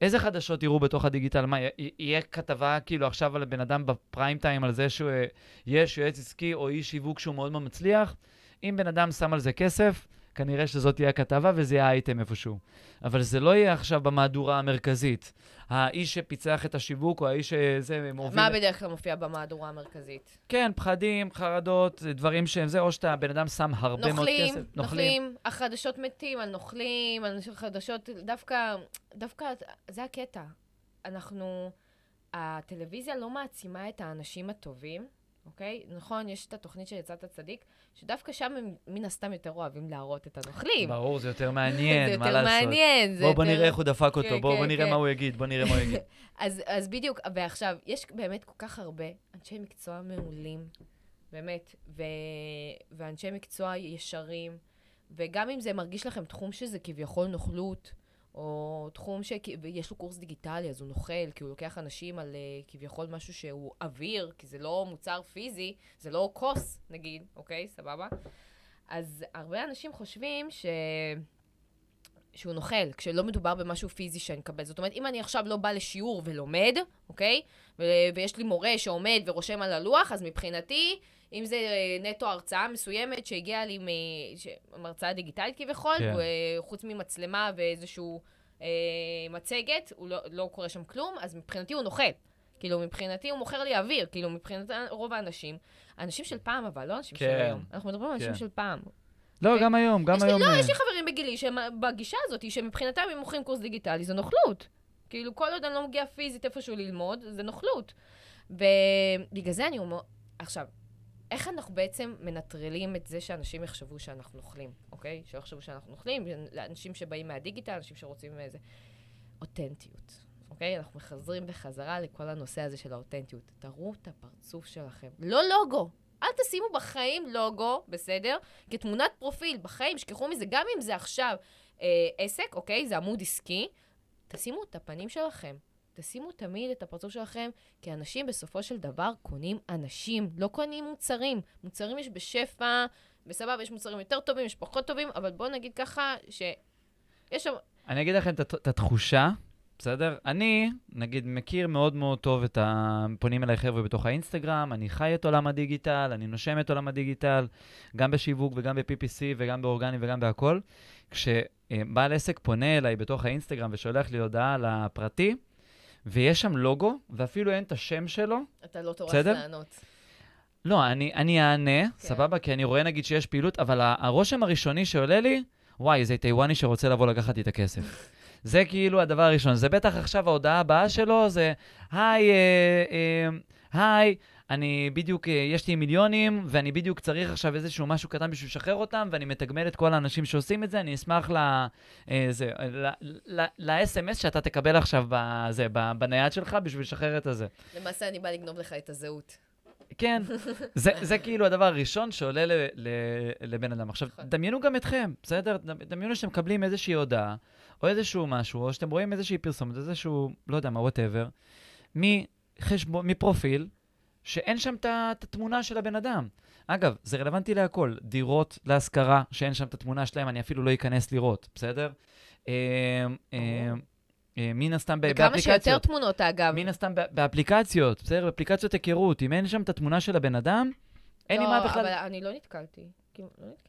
איזה חדשות יראו בתוך הדיגיטל? מה, יהיה כתבה כאילו עכשיו על בן אדם בפריים טיים על זה שיש יועץ עסקי או איש שיווק שהוא מאוד מאוד מצליח? אם בן אדם שם על זה כסף, כנראה שזאת תהיה הכתבה וזה יהיה האייטם איפשהו. אבל זה לא יהיה עכשיו במהדורה המרכזית. האיש שפיצח את השיווק, או האיש שזה מוביל... מה בדרך כלל מופיע במהדורה המרכזית? כן, פחדים, חרדות, דברים שהם זה, או שאתה, בן אדם שם הרבה נוכלים, מאוד כסף. נוכלים, נוכלים. החדשות מתים על נוכלים, על חדשות, דווקא, דווקא, זה הקטע. אנחנו, הטלוויזיה לא מעצימה את האנשים הטובים. אוקיי? נכון, יש את התוכנית של יצאת הצדיק, שדווקא שם הם מן הסתם יותר אוהבים להראות את הנוכלים. ברור, זה יותר (laughs) מעניין, מה לעשות. זה יותר מעניין. בואו בוא נראה איך הוא דפק אותו, כן, בואו בוא כן, נראה כן. מה הוא יגיד, בואו נראה מה הוא יגיד. (laughs) אז, אז בדיוק, ועכשיו, יש באמת כל כך הרבה אנשי מקצוע מעולים, באמת, ו, ואנשי מקצוע ישרים, וגם אם זה מרגיש לכם תחום שזה כביכול נוכלות, או תחום שיש לו קורס דיגיטלי, אז הוא נוכל, כי הוא לוקח אנשים על uh, כביכול משהו שהוא אוויר, כי זה לא מוצר פיזי, זה לא כוס, נגיד, אוקיי? סבבה? אז הרבה אנשים חושבים ש... שהוא נוכל, כשלא מדובר במשהו פיזי שאני אקבל. זאת אומרת, אם אני עכשיו לא בא לשיעור ולומד, אוקיי? ו- ויש לי מורה שעומד ורושם על הלוח, אז מבחינתי, אם זה אה, נטו הרצאה מסוימת שהגיעה לי מהרצאה דיגיטלית כביכול, כן. וחוץ ממצלמה ואיזשהו אה, מצגת, הוא לא, לא קורה שם כלום, אז מבחינתי הוא נוכל. כאילו, מבחינתי הוא מוכר לי אוויר, כאילו, מבחינת רוב האנשים. אנשים של פעם, אבל לא אנשים כן. של היום. אנחנו מדברים על אנשים כן. של פעם. לא, okay? גם היום, גם יש היום. לי, לא, אה. יש לי חברים בגילי שבגישה הזאת, שמבחינתם הם מוכרים קורס דיגיטלי, זה נוכלות. כאילו, כל עוד אני לא מגיעה פיזית איפשהו ללמוד, זה נוכלות. ובגלל זה אני אומר, עכשיו, איך אנחנו בעצם מנטרלים את זה שאנשים יחשבו שאנחנו נוכלים, אוקיי? שלא יחשבו שאנחנו נוכלים, אנשים שבאים מהדיגיטל, אנשים שרוצים איזה... אותנטיות, אוקיי? אנחנו מחזרים בחזרה לכל הנושא הזה של האותנטיות. תראו את הפרצוף שלכם. לא לוגו. אל תשימו בחיים לוגו, בסדר? כתמונת פרופיל, בחיים, שכחו מזה, גם אם זה עכשיו אה, עסק, אוקיי? זה עמוד עסקי, תשימו את הפנים שלכם. תשימו תמיד את הפרצוף שלכם, כי אנשים בסופו של דבר קונים אנשים, לא קונים מוצרים. מוצרים יש בשפע, וסבבה, יש מוצרים יותר טובים, יש פחות טובים, אבל בואו נגיד ככה, שיש שם... אני אגיד לכם את התחושה, בסדר? אני, נגיד, מכיר מאוד מאוד טוב את ה... פונים אליי חבר'ה בתוך האינסטגרם, אני חי את עולם הדיגיטל, אני נושם את עולם הדיגיטל, גם בשיווק וגם ב-PPC וגם באורגני וגם בהכול. כשבעל עסק פונה אליי בתוך האינסטגרם ושולח לי הודעה לפרטי, ויש שם לוגו, ואפילו אין את השם שלו, אתה לא טורף לענות. לא, אני, אני אענה, כן. סבבה? כי אני רואה נגיד שיש פעילות, אבל הרושם הראשוני שעולה לי, וואי, זה טיוואני שרוצה לבוא לקחת לי את הכסף. (laughs) זה כאילו הדבר הראשון. זה בטח עכשיו ההודעה הבאה שלו, זה, היי, אה, אה, היי, אני בדיוק, אה, יש לי מיליונים, ואני בדיוק צריך עכשיו איזשהו משהו קטן בשביל לשחרר אותם, ואני מתגמל את כל האנשים שעושים את זה, אני אשמח ל-SMS שאתה תקבל עכשיו בזה, בנייד שלך בשביל לשחרר את הזה. למעשה אני באה לגנוב לך את הזהות. כן, (laughs) זה, זה כאילו הדבר הראשון שעולה ל, ל, לבן אדם. עכשיו, נכון. דמיינו גם אתכם, בסדר? דמיינו שאתם מקבלים איזושהי הודעה, או איזשהו משהו, או שאתם רואים איזושהי פרסומת, איזשהו, לא יודע מה, whatever, מפרופיל, שאין שם את התמונה של הבן אדם. אגב, זה רלוונטי להכל. דירות להשכרה, שאין שם את התמונה שלהם, אני אפילו לא אכנס לראות, בסדר? אה, אה, אה, מן הסתם באפליקציות. וכמה שיותר תמונות, אגב. מן הסתם באפליקציות, בסדר? באפליקציות היכרות. אם אין שם את התמונה של הבן אדם, אין לי מה בכלל... לא, אבל אני לא נתקלתי. לא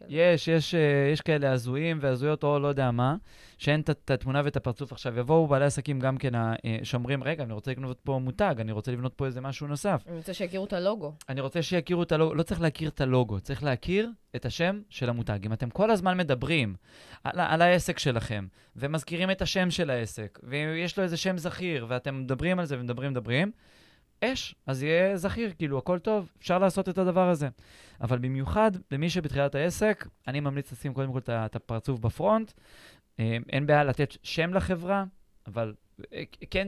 יש, יש, אה, יש כאלה הזויים והזויות או לא יודע מה, שאין את התמונה ואת הפרצוף. עכשיו, יבואו בעלי עסקים גם כן, אה, שאומרים, רגע, אני רוצה לקנות פה מותג, אני רוצה לבנות פה איזה משהו נוסף. אני רוצה שיכירו את הלוגו. אני רוצה שיכירו את הלוגו, לא צריך להכיר את הלוגו, צריך להכיר את השם של המותג. אם אתם כל הזמן מדברים על, על העסק שלכם, ומזכירים את השם של העסק, ויש לו איזה שם זכיר, ואתם מדברים על זה ומדברים, מדברים, אש, אז יהיה זכיר, כאילו, הכל טוב, אפשר לעשות את הדבר הזה. אבל במיוחד למי שבתחילת העסק, אני ממליץ לשים קודם כל את הפרצוף בפרונט. אה, אין בעיה לתת שם לחברה, אבל אה, כן,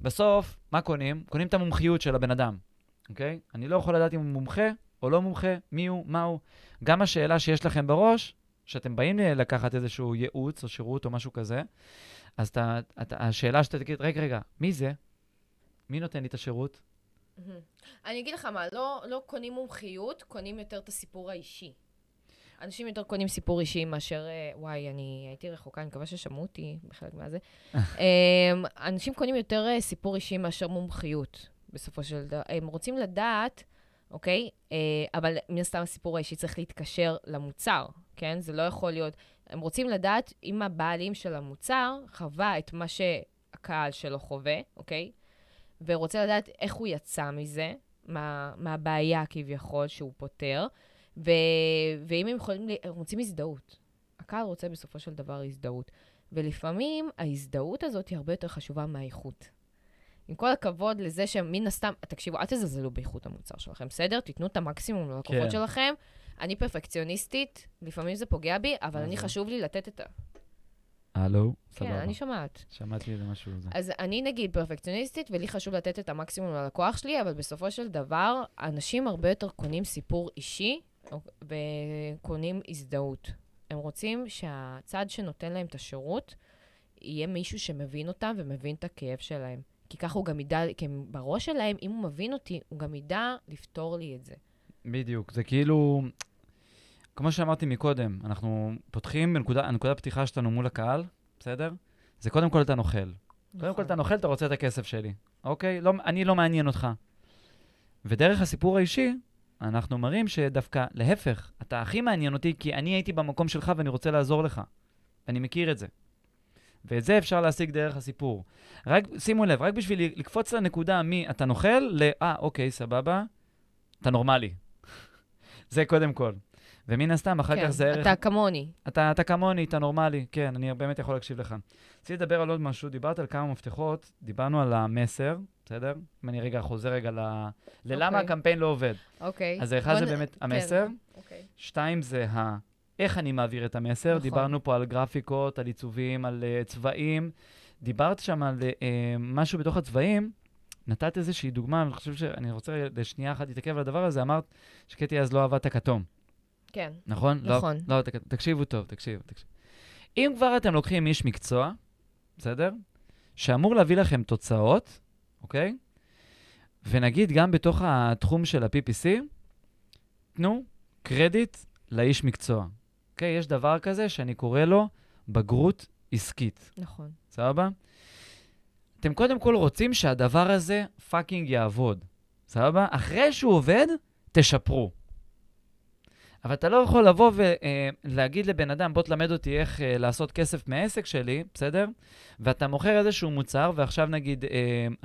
בסוף, מה קונים? קונים את המומחיות של הבן אדם, אוקיי? אני לא יכול לדעת אם הוא מומחה או לא מומחה, מי הוא, מה הוא. גם השאלה שיש לכם בראש, שאתם באים לקחת איזשהו ייעוץ או שירות או משהו כזה, אז אתה, אתה, השאלה שאתה תגיד, רגע, רגע, מי זה? מי נותן לי את השירות? אני אגיד לך מה, לא, לא קונים מומחיות, קונים יותר את הסיפור האישי. אנשים יותר קונים סיפור אישי מאשר, אה, וואי, אני הייתי רחוקה, אני מקווה ששמעו אותי בחלק מהזה. (laughs) אמ, אנשים קונים יותר אה, סיפור אישי מאשר מומחיות, בסופו של דבר. הם רוצים לדעת, אוקיי? אה, אבל מן הסתם הסיפור האישי צריך להתקשר למוצר, כן? זה לא יכול להיות... הם רוצים לדעת אם הבעלים של המוצר חווה את מה שהקהל שלו חווה, אוקיי? ורוצה לדעת איך הוא יצא מזה, מה, מהבעיה כביכול שהוא פותר, ו, ואם הם יכולים, הם רוצים הזדהות. הקהל רוצה בסופו של דבר הזדהות. ולפעמים ההזדהות הזאת היא הרבה יותר חשובה מהאיכות. עם כל הכבוד לזה שמן הסתם, תקשיבו, אל תזלזלו באיכות המוצר שלכם, בסדר? תיתנו את המקסימום ללקוחות כן. שלכם. אני פרפקציוניסטית, לפעמים זה פוגע בי, אבל אני חשוב לי לתת את ה... הלו, סבבה. כן, אני שומעת. שמעתי איזה משהו. זה. אז אני נגיד פרפקציוניסטית, ולי חשוב לתת את המקסימום ללקוח שלי, אבל בסופו של דבר, אנשים הרבה יותר קונים סיפור אישי וקונים הזדהות. הם רוצים שהצד שנותן להם את השירות, יהיה מישהו שמבין אותם ומבין את הכאב שלהם. כי ככה הוא גם ידע, כי בראש שלהם, אם הוא מבין אותי, הוא גם ידע לפתור לי את זה. בדיוק, זה כאילו, כמו שאמרתי מקודם, אנחנו פותחים בנקודה, הנקודה הפתיחה שלנו מול הקהל, בסדר? זה קודם כל אתה נוכל. נכון. קודם כל אתה נוכל, אתה רוצה את הכסף שלי, אוקיי? לא, אני לא מעניין אותך. ודרך הסיפור האישי, אנחנו מראים שדווקא להפך, אתה הכי מעניין אותי כי אני הייתי במקום שלך ואני רוצה לעזור לך. אני מכיר את זה. ואת זה אפשר להשיג דרך הסיפור. רק, שימו לב, רק בשביל לקפוץ לנקודה מי אתה נוכל, ל, אה, אוקיי, סבבה, אתה נורמלי. (laughs) זה קודם כל. ומן הסתם, אחר כן, כך זה ערך... אתה כמוני. אתה, אתה כמוני, אתה נורמלי, כן, אני באמת יכול להקשיב לך. רציתי לדבר על עוד משהו, דיברת על כמה מפתחות, דיברנו על המסר, בסדר? אם אני רגע חוזר רגע ל... ללמה okay. אוקיי. הקמפיין לא עובד. אוקיי. אז אחד זה נ... באמת כן. המסר, okay. אוקיי. שתיים זה ה... איך אני מעביר את המסר. נכון. דיברנו פה על גרפיקות, על עיצובים, על uh, צבעים. דיברת שם על uh, משהו בתוך הצבעים, נתת איזושהי דוגמה, אני חושב שאני רוצה לשנייה אחת להתעכב על הדבר הזה, אמרת שקטי אז לא אהבה את הכתום. כן. נכון? לא, נכון. לא, לא, תקשיבו טוב, תקשיבו, תקשיבו. אם כבר אתם לוקחים איש מקצוע, בסדר? שאמור להביא לכם תוצאות, אוקיי? ונגיד גם בתוך התחום של ה-PPC, תנו קרדיט לאיש מקצוע. אוקיי? יש דבר כזה שאני קורא לו בגרות עסקית. נכון. סבבה? אתם קודם כל רוצים שהדבר הזה fucking יעבוד. סבבה? אחרי שהוא עובד, תשפרו. אבל אתה לא יכול לבוא ולהגיד לבן אדם, בוא תלמד אותי איך uh, לעשות כסף מהעסק שלי, בסדר? ואתה מוכר איזשהו מוצר, ועכשיו נגיד, uh,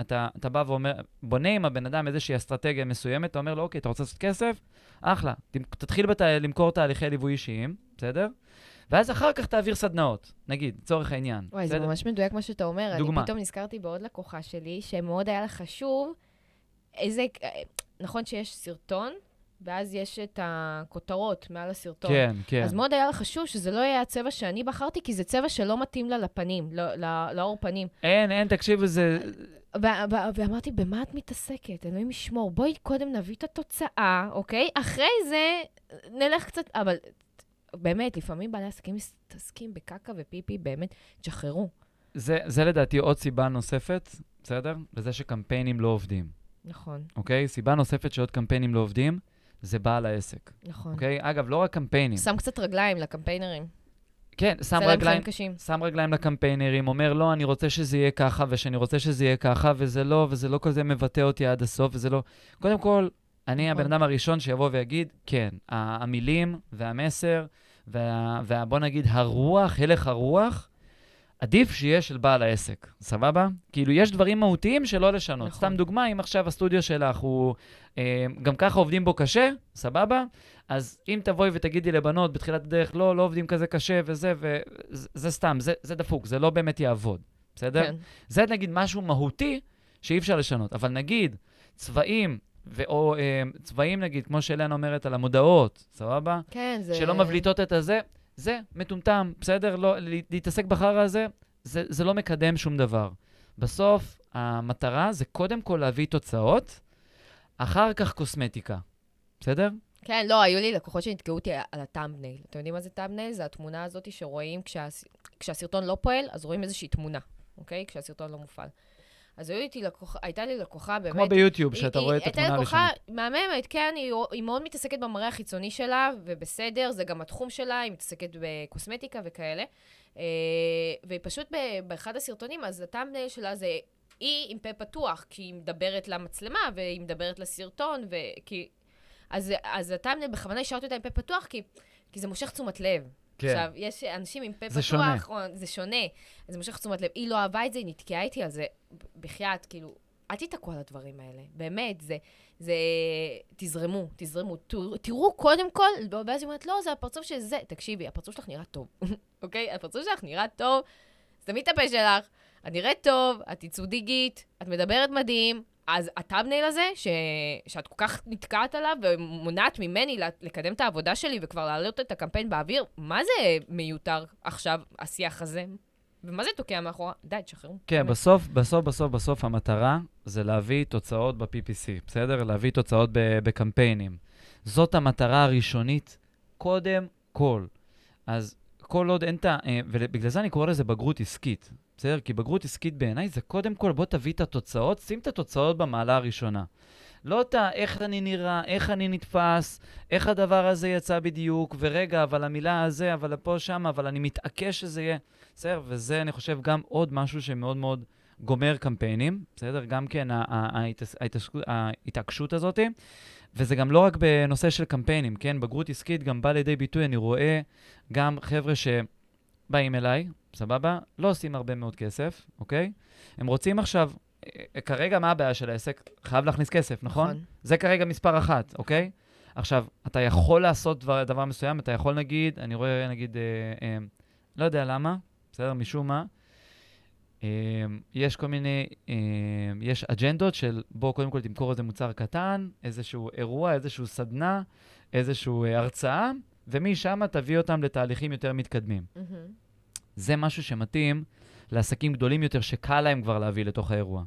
אתה, אתה בא ואומר, בונה עם הבן אדם איזושהי אסטרטגיה מסוימת, אתה אומר לו, אוקיי, אתה רוצה לעשות כסף? אחלה. תתחיל בת... למכור תהליכי ליווי אישיים, בסדר? ואז אחר כך תעביר סדנאות, נגיד, לצורך העניין. וואי, בסדר? זה ממש מדויק מה שאתה אומר. דוגמה. אני פתאום נזכרתי בעוד לקוחה שלי, שמאוד היה לה חשוב איזה... אה, נכון שיש סרטון, ואז יש את הכותרות מעל הסרטון. כן, כן. אז מאוד היה לה חשוב שזה לא יהיה הצבע שאני בחרתי, כי זה צבע שלא מתאים לה לפנים, לא, לא, לאור פנים. אין, אין, תקשיבו, זה... ואמרתי, במה את מתעסקת? אלוהים ישמור, בואי קודם נביא את התוצאה, אוקיי? אחרי זה נלך קצת... אבל באמת, לפעמים בעלי עסקים מתעסקים בקקה ופיפי, באמת, תשחררו. זה, זה לדעתי עוד סיבה נוספת, בסדר? לזה שקמפיינים לא עובדים. נכון. אוקיי? סיבה נוספת שעוד קמפיינים לא עובדים, זה בעל העסק. נכון. אוקיי? אגב, לא רק קמפיינים. שם קצת רגליים לקמפיינרים. כן, שם רגליים, שם רגליים לקמפיינרים, אומר, לא, אני רוצה שזה יהיה ככה, ושאני רוצה שזה יהיה ככה, וזה לא, וזה לא כזה מבטא אותי עד הסוף, וזה לא... קודם כל, אני נכון. הבן אדם הראשון שיבוא ויגיד, כן, המילים והמסר, וה, וה, בוא נגיד, הרוח, הלך הרוח, עדיף שיהיה של בעל העסק, סבבה? כאילו, יש דברים מהותיים שלא לשנות. נכון. סתם דוגמה, אם עכשיו הסטודיו שלך הוא... אה, גם ככה עובדים בו קשה, סבבה? אז אם תבואי ותגידי לבנות בתחילת הדרך, לא, לא עובדים כזה קשה וזה, וזה סתם, זה, זה דפוק, זה לא באמת יעבוד, בסדר? כן. זה נגיד משהו מהותי שאי אפשר לשנות. אבל נגיד, צבעים, ו- או אה, צבעים נגיד, כמו שאלן אומרת על המודעות, סבבה? כן, זה... שלא מבליטות את הזה. זה מטומטם, בסדר? לא, להתעסק בחרא הזה, זה, זה לא מקדם שום דבר. בסוף, המטרה זה קודם כל להביא תוצאות, אחר כך קוסמטיקה, בסדר? כן, לא, היו לי לקוחות שנתקעו אותי על הטאמבנייל. אתם יודעים מה זה טאמבנייל? זה התמונה הזאת שרואים כשה, כשהסרטון לא פועל, אז רואים איזושהי תמונה, אוקיי? כשהסרטון לא מופעל. אז לקוח, הייתה לי לקוחה באמת... כמו ביוטיוב, שאתה רואה את התמונה הראשונה. הייתה לקוחה מהממת, כן, היא, היא מאוד מתעסקת במראה החיצוני שלה, ובסדר, זה גם התחום שלה, היא מתעסקת בקוסמטיקה וכאלה. אה, והיא פשוט באחד הסרטונים, אז הטאמפנייל שלה זה היא עם פה פתוח, כי היא מדברת למצלמה, והיא מדברת לסרטון, וכי... אז, אז הטאמפנייל, בכוונה השארתי אותה עם פה פתוח, כי, כי זה מושך תשומת לב. כן. עכשיו, יש אנשים עם פה פתוח, שונה. או, זה שונה, זה מושך תשומת לב. היא לא אהבה את זה, היא נתקעה איתי על זה, בחייאת, כאילו, אל תתקעו על הדברים האלה, באמת, זה, זה, תזרמו, תזרמו, תראו, תראו קודם כל, ואז היא אומרת, לא, זה הפרצוף של זה, תקשיבי, הפרצוף שלך נראה טוב, (laughs) אוקיי? הפרצוף שלך נראה טוב, שתמי את הפה שלך, את נראית טוב, את ייצודיגית, את מדברת מדהים, אז הטאבנייל הזה, ש... שאת כל כך נתקעת עליו ומונעת ממני לקדם את העבודה שלי וכבר להעלות את הקמפיין באוויר, מה זה מיותר עכשיו, השיח הזה? ומה זה תוקע מאחורה? די, תשחררו. כן, באמת. בסוף, בסוף, בסוף, בסוף המטרה זה להביא תוצאות ב-PPC, בסדר? להביא תוצאות בקמפיינים. זאת המטרה הראשונית, קודם כל. אז כל עוד אין את ה... אה, ובגלל זה אני קורא לזה בגרות עסקית. בסדר? כי בגרות עסקית בעיניי זה קודם כל, בוא תביא את התוצאות, שים את התוצאות במעלה הראשונה. לא את. איך אני נראה, איך אני נתפס, איך הדבר הזה יצא בדיוק, ורגע, אבל המילה הזה, אבל פה, שם, אבל אני מתעקש שזה יהיה. בסדר? וזה, אני חושב, גם עוד משהו שמאוד מאוד גומר קמפיינים, בסדר? גם כן ההתעקשות הזאת. וזה גם לא רק בנושא של קמפיינים, כן? בגרות עסקית גם בא לידי ביטוי, אני רואה גם חבר'ה שבאים אליי, סבבה? לא עושים הרבה מאוד כסף, אוקיי? הם רוצים עכשיו, אה, כרגע מה הבעיה של העסק? חייב להכניס כסף, נכון? נכון. זה כרגע מספר אחת, אוקיי? עכשיו, אתה יכול לעשות דבר, דבר מסוים, אתה יכול נגיד, אני רואה נגיד, אה, אה, לא יודע למה, בסדר? משום מה, אה, יש כל מיני, אה, יש אג'נדות של בוא קודם כל תמכור איזה מוצר קטן, איזשהו אירוע, איזשהו סדנה, איזשהו אה, הרצאה, ומשם תביא אותם לתהליכים יותר מתקדמים. Mm-hmm. זה משהו שמתאים לעסקים גדולים יותר, שקל להם כבר להביא לתוך האירוע.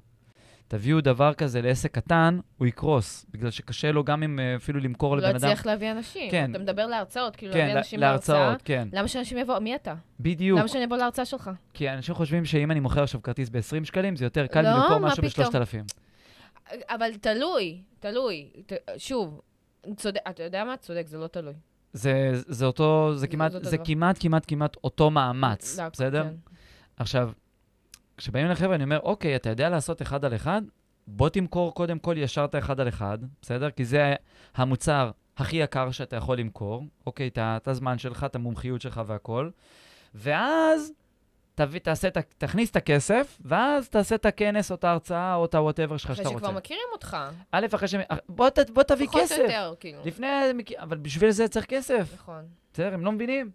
תביאו דבר כזה לעסק קטן, הוא יקרוס, בגלל שקשה לו גם אם אה, אפילו למכור לבן אדם. לא יצליח להביא אנשים. כן. אתה מדבר להרצאות, כאילו כן, להביא אנשים להרצאה. להרצאות, כן. למה שאנשים יבואו? מי אתה? בדיוק. למה שאני אבוא להרצאה שלך? כי אנשים חושבים שאם אני מוכר עכשיו כרטיס ב-20 שקלים, זה יותר קל לא, מלמכור מה משהו פתאום? ב-3,000. אבל תלוי, תלוי. ת- שוב, צודק, אתה יודע מה? צודק, זה לא תלוי. זה, זה אותו, זה זה כמעט, זה דבר. כמעט, כמעט, כמעט אותו מאמץ, לא, בסדר? כן. עכשיו, כשבאים לחבר'ה, אני אומר, אוקיי, אתה יודע לעשות אחד על אחד? בוא תמכור קודם כל ישר את האחד על אחד, בסדר? כי זה המוצר הכי יקר שאתה יכול למכור, אוקיי, את הזמן שלך, את המומחיות שלך והכול, ואז תביא, תעשה, ה- תכניס את הכסף, ואז תעשה את הכנס או את ההרצאה או את ה-whatever שלך אחרי שאתה רוצה. שכבר מכירים אותך. א', אחרי ש... בוא, ת- בוא תביא פחות או כסף. יותר, כאילו. לפני... אבל בשביל זה צריך כסף. נכון. בסדר? הם לא מבינים.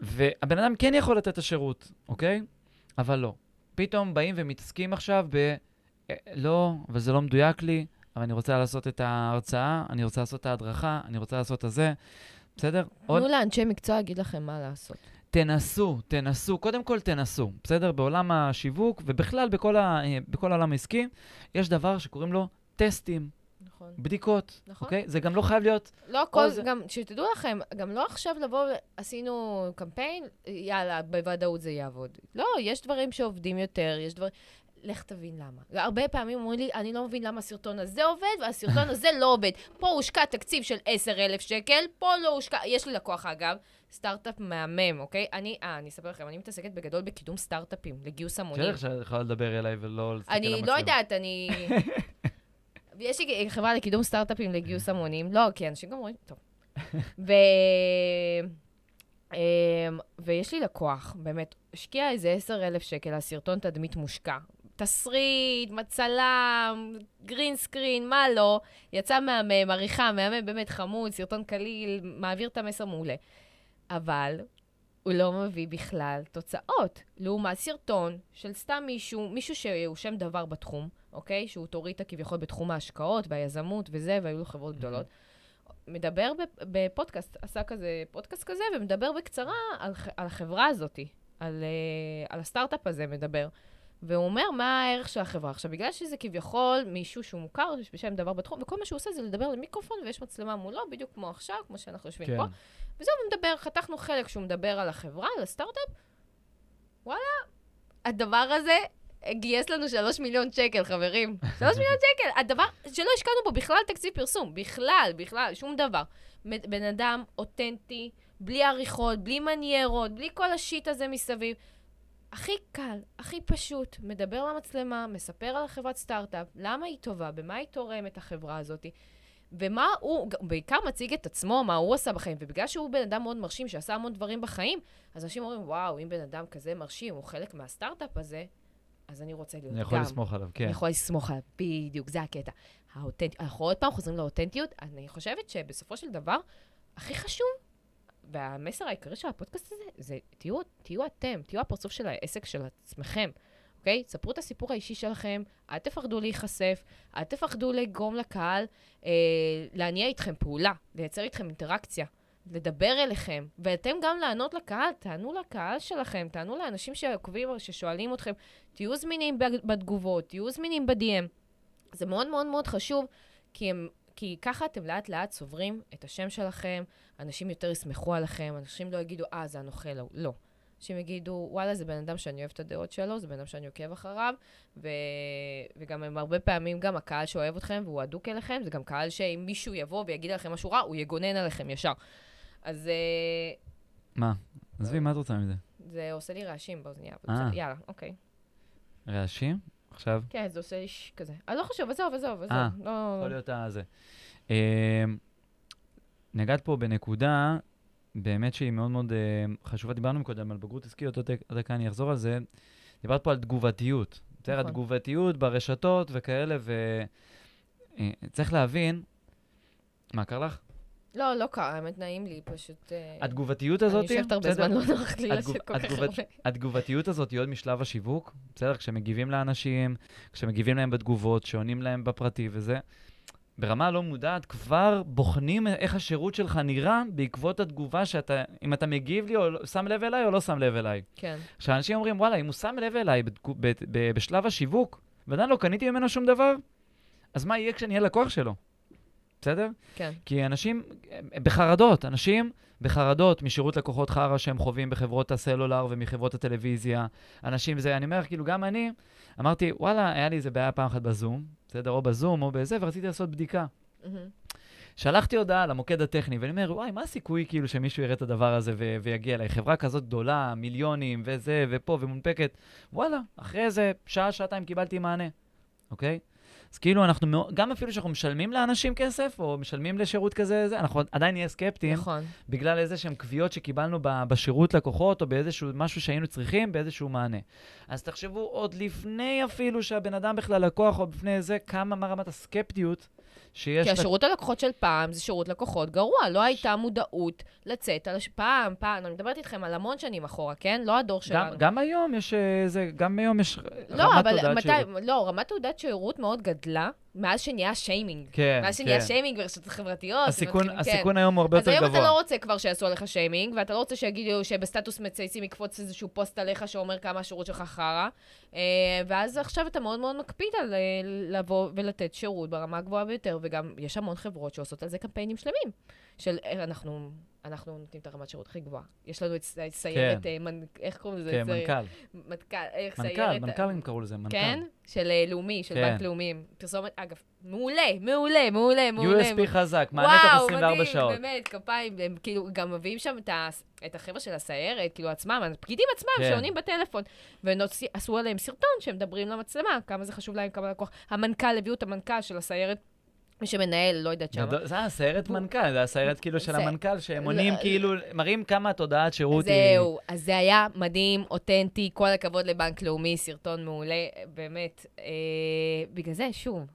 והבן אדם כן יכול לתת את השירות, אוקיי? אבל לא. פתאום באים ומתעסקים עכשיו ב... אה, לא, אבל זה לא מדויק לי, אבל אני רוצה לעשות את ההרצאה, אני רוצה לעשות את ההדרכה, אני רוצה לעשות את הזה. בסדר? עוד תנו לאנשי מקצוע להגיד לכם מה לעשות. תנסו, תנסו, קודם כל תנסו, בסדר? בעולם השיווק ובכלל בכל, ה, בכל העולם העסקי, יש דבר שקוראים לו טסטים, נכון. בדיקות, נכון. אוקיי? זה גם לא חייב להיות... לא הכל, זה- גם, שתדעו לכם, גם לא עכשיו לבוא, עשינו קמפיין, יאללה, בוודאות זה יעבוד. לא, יש דברים שעובדים יותר, יש דברים... לך תבין למה. הרבה פעמים אומרים לי, אני לא מבין למה הסרטון הזה עובד והסרטון (laughs) הזה לא עובד. פה הושקע תקציב של 10,000 שקל, פה לא הושקע... יש לי לקוח, אגב, סטארט-אפ מהמם, אוקיי? אני, אה, אני אספר לכם, אני מתעסקת בגדול בקידום סטארט-אפים, לגיוס המונים. בסדר שאת יכולה לדבר אליי ולא להסתכל אני למצלמה. לא יודעת, אני... (laughs) יש לי חברה לקידום סטארט-אפים לגיוס המונים. לא, כי אנשים גם אומרים, טוב. (laughs) ו... אמ, ויש לי לקוח, באמת, השקיע איזה 10,000 שקל על סרטון תדמית מושקע. תסריט, מצלם, גרין סקרין, מה לא. יצא מהמם, עריכה, מהמם, באמת חמוד, סרטון קליל, מעביר את המסר מעולה. אבל הוא לא מביא בכלל תוצאות. לעומת סרטון של סתם מישהו, מישהו שהוא שם דבר בתחום, אוקיי? שהוא אוטוריטה כביכול בתחום ההשקעות והיזמות וזה, והיו לו חברות גדולות. מדבר בפ- בפודקאסט, עשה כזה פודקאסט כזה, ומדבר בקצרה על, על החברה הזאת, על, uh, על הסטארט-אפ הזה מדבר. והוא אומר מה הערך של החברה. עכשיו, בגלל שזה כביכול מישהו שהוא מוכר בשם דבר בתחום, וכל מה שהוא עושה זה לדבר למיקרופון, ויש מצלמה מולו, בדיוק כמו עכשיו, כמו שאנחנו יושבים כן. פה. וזהו, הוא מדבר, חתכנו חלק שהוא מדבר על החברה, על הסטארט-אפ. וואלה, הדבר הזה גייס לנו שלוש מיליון שקל, חברים. (laughs) שלוש מיליון שקל. הדבר שלא השקענו בו בכלל תקציב פרסום. בכלל, בכלל, שום דבר. בן אדם אותנטי, בלי עריכות, בלי מניירות, בלי כל השיט הזה מסביב. הכי קל, הכי פשוט, מדבר למצלמה, מספר על החברת סטארט-אפ, למה היא טובה, במה היא תורמת החברה הזאת. ומה הוא, בעיקר מציג את עצמו, מה הוא עשה בחיים, ובגלל שהוא בן אדם מאוד מרשים, שעשה המון דברים בחיים, אז אנשים אומרים, וואו, אם בן אדם כזה מרשים, הוא חלק מהסטארט-אפ הזה, אז אני רוצה להיות גם. אני יכול לסמוך עליו, כן. אני יכול לסמוך עליו, בדיוק, זה הקטע. האותנטיות, אנחנו עוד פעם חוזרים לאותנטיות, אני חושבת שבסופו של דבר, הכי חשוב, והמסר העיקרי של הפודקאסט הזה, זה תהיו, תהיו אתם, תהיו הפרצוף של העסק של עצמכם, אוקיי? ספרו את הסיפור האישי שלכם, אל תפחדו להיחשף, אל תפחדו לגרום לקהל אה, להניע איתכם פעולה, לייצר איתכם אינטראקציה. לדבר אליכם, ואתם גם לענות לקהל, תענו לקהל שלכם, תענו לאנשים שעוקבים או ששואלים אתכם, תהיו זמינים בתגובות, תהיו זמינים ב-DM. זה מאוד מאוד מאוד חשוב, כי, הם, כי ככה אתם לאט לאט צוברים את השם שלכם, אנשים יותר יסמכו עליכם, אנשים לא יגידו, אה, זה הנוכל ההוא. לא. אנשים יגידו, וואלה, זה בן אדם שאני אוהב את הדעות שלו, זה בן אדם שאני עוקב אחריו, ו... וגם הם הרבה פעמים, גם הקהל שאוהב אתכם והוא אדוק אליכם, זה גם קהל שאם מישהו יבוא ויגיד לכם משהו רע, הוא יגונן עליכם ישר. אז אה, מה? עזבי, מה את רוצה מזה? זה עושה לי רעשים באוזנייה, אה. יאללה, אוקיי. רעשים? עכשיו? כן, זה עושה לי ש- כזה. אני לא חשוב, עזוב, עזוב, עזוב. אה, לא... יכול להיות הזה. אה, נגעת פה בנקודה, באמת שהיא מאוד מאוד אה, חשובה. דיברנו קודם על בגרות עסקית, עוד דק- עוד דקה אני אחזור על זה. דיברת פה על תגובתיות. נכון. התגובתיות ברשתות וכאלה, וצריך להבין... מה, קר לך? לא, לא קרה, האמת נעים לי, פשוט... אה, התגובתיות הזאת, אני יושבת הרבה? זמן, לא נוח לי לשבת כל כך הרבה. התגובתיות הזאת היא עוד משלב השיווק, בסדר? כשמגיבים לאנשים, כשמגיבים להם בתגובות, שעונים להם בפרטי וזה. ברמה לא מודעת, כבר בוחנים איך השירות שלך נראה בעקבות התגובה שאתה, אם אתה מגיב לי או לא- שם לב אליי או לא שם לב אליי. כן. כשאנשים אומרים, וואלה, אם הוא שם לב אליי בתגו- ב- ב- בשלב השיווק, ועדיין לא קניתי ממנו שום דבר, אז מה יהיה כשאני אהיה לקוח שלו? בסדר? כן. כי אנשים בחרדות, אנשים בחרדות משירות לקוחות חרא שהם חווים בחברות הסלולר ומחברות הטלוויזיה. אנשים זה, אני אומר, כאילו, גם אני, אמרתי, וואלה, היה לי איזה בעיה פעם אחת בזום, בסדר? או בזום או בזה, ורציתי לעשות בדיקה. שלחתי הודעה למוקד הטכני, ואני אומר, וואי, מה הסיכוי כאילו שמישהו יראה את הדבר הזה ו- ויגיע אליי? חברה כזאת גדולה, מיליונים, וזה, ופה, ומונפקת. וואלה, אחרי איזה שעה, שעתיים קיבלתי מענה, אוקיי? אז כאילו אנחנו, גם אפילו שאנחנו משלמים לאנשים כסף, או משלמים לשירות כזה, זה, אנחנו עדיין נהיה סקפטיים. נכון. בגלל איזה שהם קביעות שקיבלנו בשירות לקוחות, או באיזשהו משהו שהיינו צריכים, באיזשהו מענה. אז תחשבו עוד לפני אפילו שהבן אדם בכלל לקוח, או לפני זה, כמה, מה רמת הסקפטיות שיש... כי השירות לק... הלקוחות של פעם זה שירות לקוחות גרוע, לא הייתה מודעות לצאת על... הש... פעם, פעם, אני מדברת איתכם על המון שנים אחורה, כן? לא הדור שלנו. גם, גם היום יש איזה, אה, גם היום יש לא, רמת תעודת מתי, שירות. לא, רמת תעודת שירות מאוד גדלה. מאז שנהיה שיימינג. כן, מאז שנהיה כן. שיימינג ברשתות החברתיות. הסיכון, הסיכון כן. היום הוא הרבה יותר גבוה. אז היום אתה לא רוצה כבר שיעשו עליך שיימינג, ואתה לא רוצה שיגידו שבסטטוס מצייצים יקפוץ איזשהו פוסט עליך שאומר כמה השירות שלך חרא. אה, ואז עכשיו אתה מאוד מאוד מקפיד על אה, לבוא ולתת שירות ברמה הגבוהה ביותר, וגם יש המון חברות שעושות על זה קמפיינים שלמים. של אנחנו אנחנו נותנים את הרמת שירות הכי גבוהה. יש לנו את סיירת, כן. מנ... איך קוראים לזה? כן, מנכ"ל. מנכ"ל, איך מנכ"ל, סיירת... מנכ"ל, מנכ"לים קראו לזה, מנכ"ל. כן? של לאומי, של כן. בנק לאומי. פרסומת, אגב, מעולה, מעולה, מעולה, מעולה. USP חזק, מענה תוך 24 שעות. וואו, מדהים, באמת, כפיים. הם כאילו גם מביאים שם את, ה... את החבר'ה של הסיירת, כאילו עצמם, הפקידים עצמם כן. שעונים בטלפון. ועשו עליהם סרטון שהם מדברים למצלמה, כמה זה חשוב להם, כמה לקוח. המנכ"ל, הביאו את המנכ"ל של הסיירת מי שמנהל, לא יודעת שמה. זה הסיירת מנכ"ל, זה הסיירת כאילו של המנכ"ל, שהם עונים כאילו, מראים כמה התודעת שירות היא... זהו, אז זה היה מדהים, אותנטי, כל הכבוד לבנק לאומי, סרטון מעולה, באמת. אה, בגלל זה, שוב,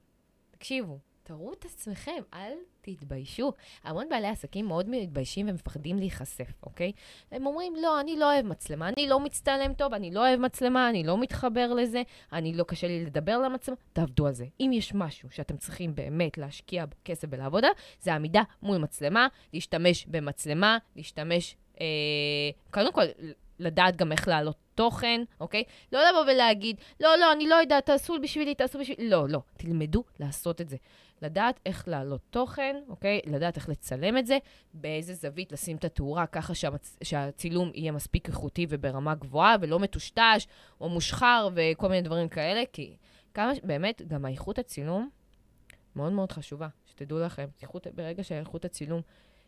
תקשיבו, תראו את עצמכם, אל תתביישו. המון בעלי עסקים מאוד מתביישים ומפחדים להיחשף, אוקיי? הם אומרים, לא, אני לא אוהב מצלמה, אני לא מצטלם טוב, אני לא אוהב מצלמה, אני לא מתחבר לזה, אני לא קשה לי לדבר למצלמה, תעבדו על זה. אם יש משהו שאתם צריכים באמת להשקיע בו כסף ולעבודה, זה עמידה מול מצלמה, להשתמש במצלמה, להשתמש, אה, קודם כל, לדעת גם איך להעלות תוכן, אוקיי? לא לבוא ולהגיד, לא, לא, אני לא יודעת, תעשו בשבילי, תעשו בשבילי. לא, לא, תלמדו לעשות את זה. לדעת איך להעלות תוכן, אוקיי? לדעת איך לצלם את זה, באיזה זווית לשים את התאורה, ככה שהמצ... שהצילום יהיה מספיק איכותי וברמה גבוהה, ולא מטושטש או מושחר וכל מיני דברים כאלה, כי כמה, באמת, גם האיכות הצילום מאוד מאוד חשובה, שתדעו לכם. איכות, ברגע שאיכות הצילום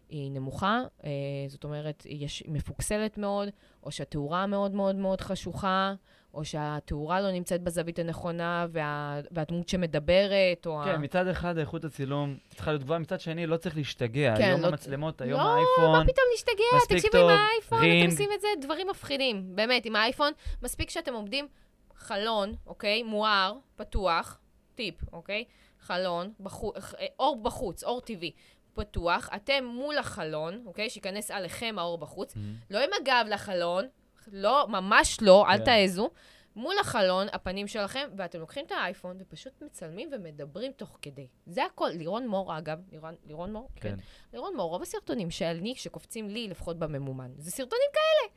היא נמוכה, אה, זאת אומרת, היא מפוקסלת מאוד, או שהתאורה מאוד מאוד מאוד חשוכה, או שהתאורה לא נמצאת בזווית הנכונה, וה, והדמות שמדברת, או... כן, ה... מצד אחד איכות הצילום צריכה להיות גבוהה, מצד שני לא צריך להשתגע. כן, היום לא... המצלמות, היום לא, האייפון... לא, מה פתאום להשתגע? תקשיבו, עם האייפון רינג. אתם עושים את זה, דברים מפחידים. באמת, עם האייפון, מספיק שאתם עומדים חלון, אוקיי? מואר, פתוח, טיפ, אוקיי? חלון, בחו... אור בחוץ, אור טבעי. פתוח, אתם מול החלון, אוקיי? שייכנס עליכם האור בחוץ, mm-hmm. לא עם הגב לחלון, לא, ממש לא, אל yeah. כן. תעזו. מול החלון, הפנים שלכם, ואתם לוקחים את האייפון ופשוט מצלמים ומדברים תוך כדי. זה הכל. לירון מור, אגב, לירון, לירון מור, כן. כן. לירון מור, רוב הסרטונים שאני, שקופצים לי, לפחות בממומן, זה סרטונים כאלה.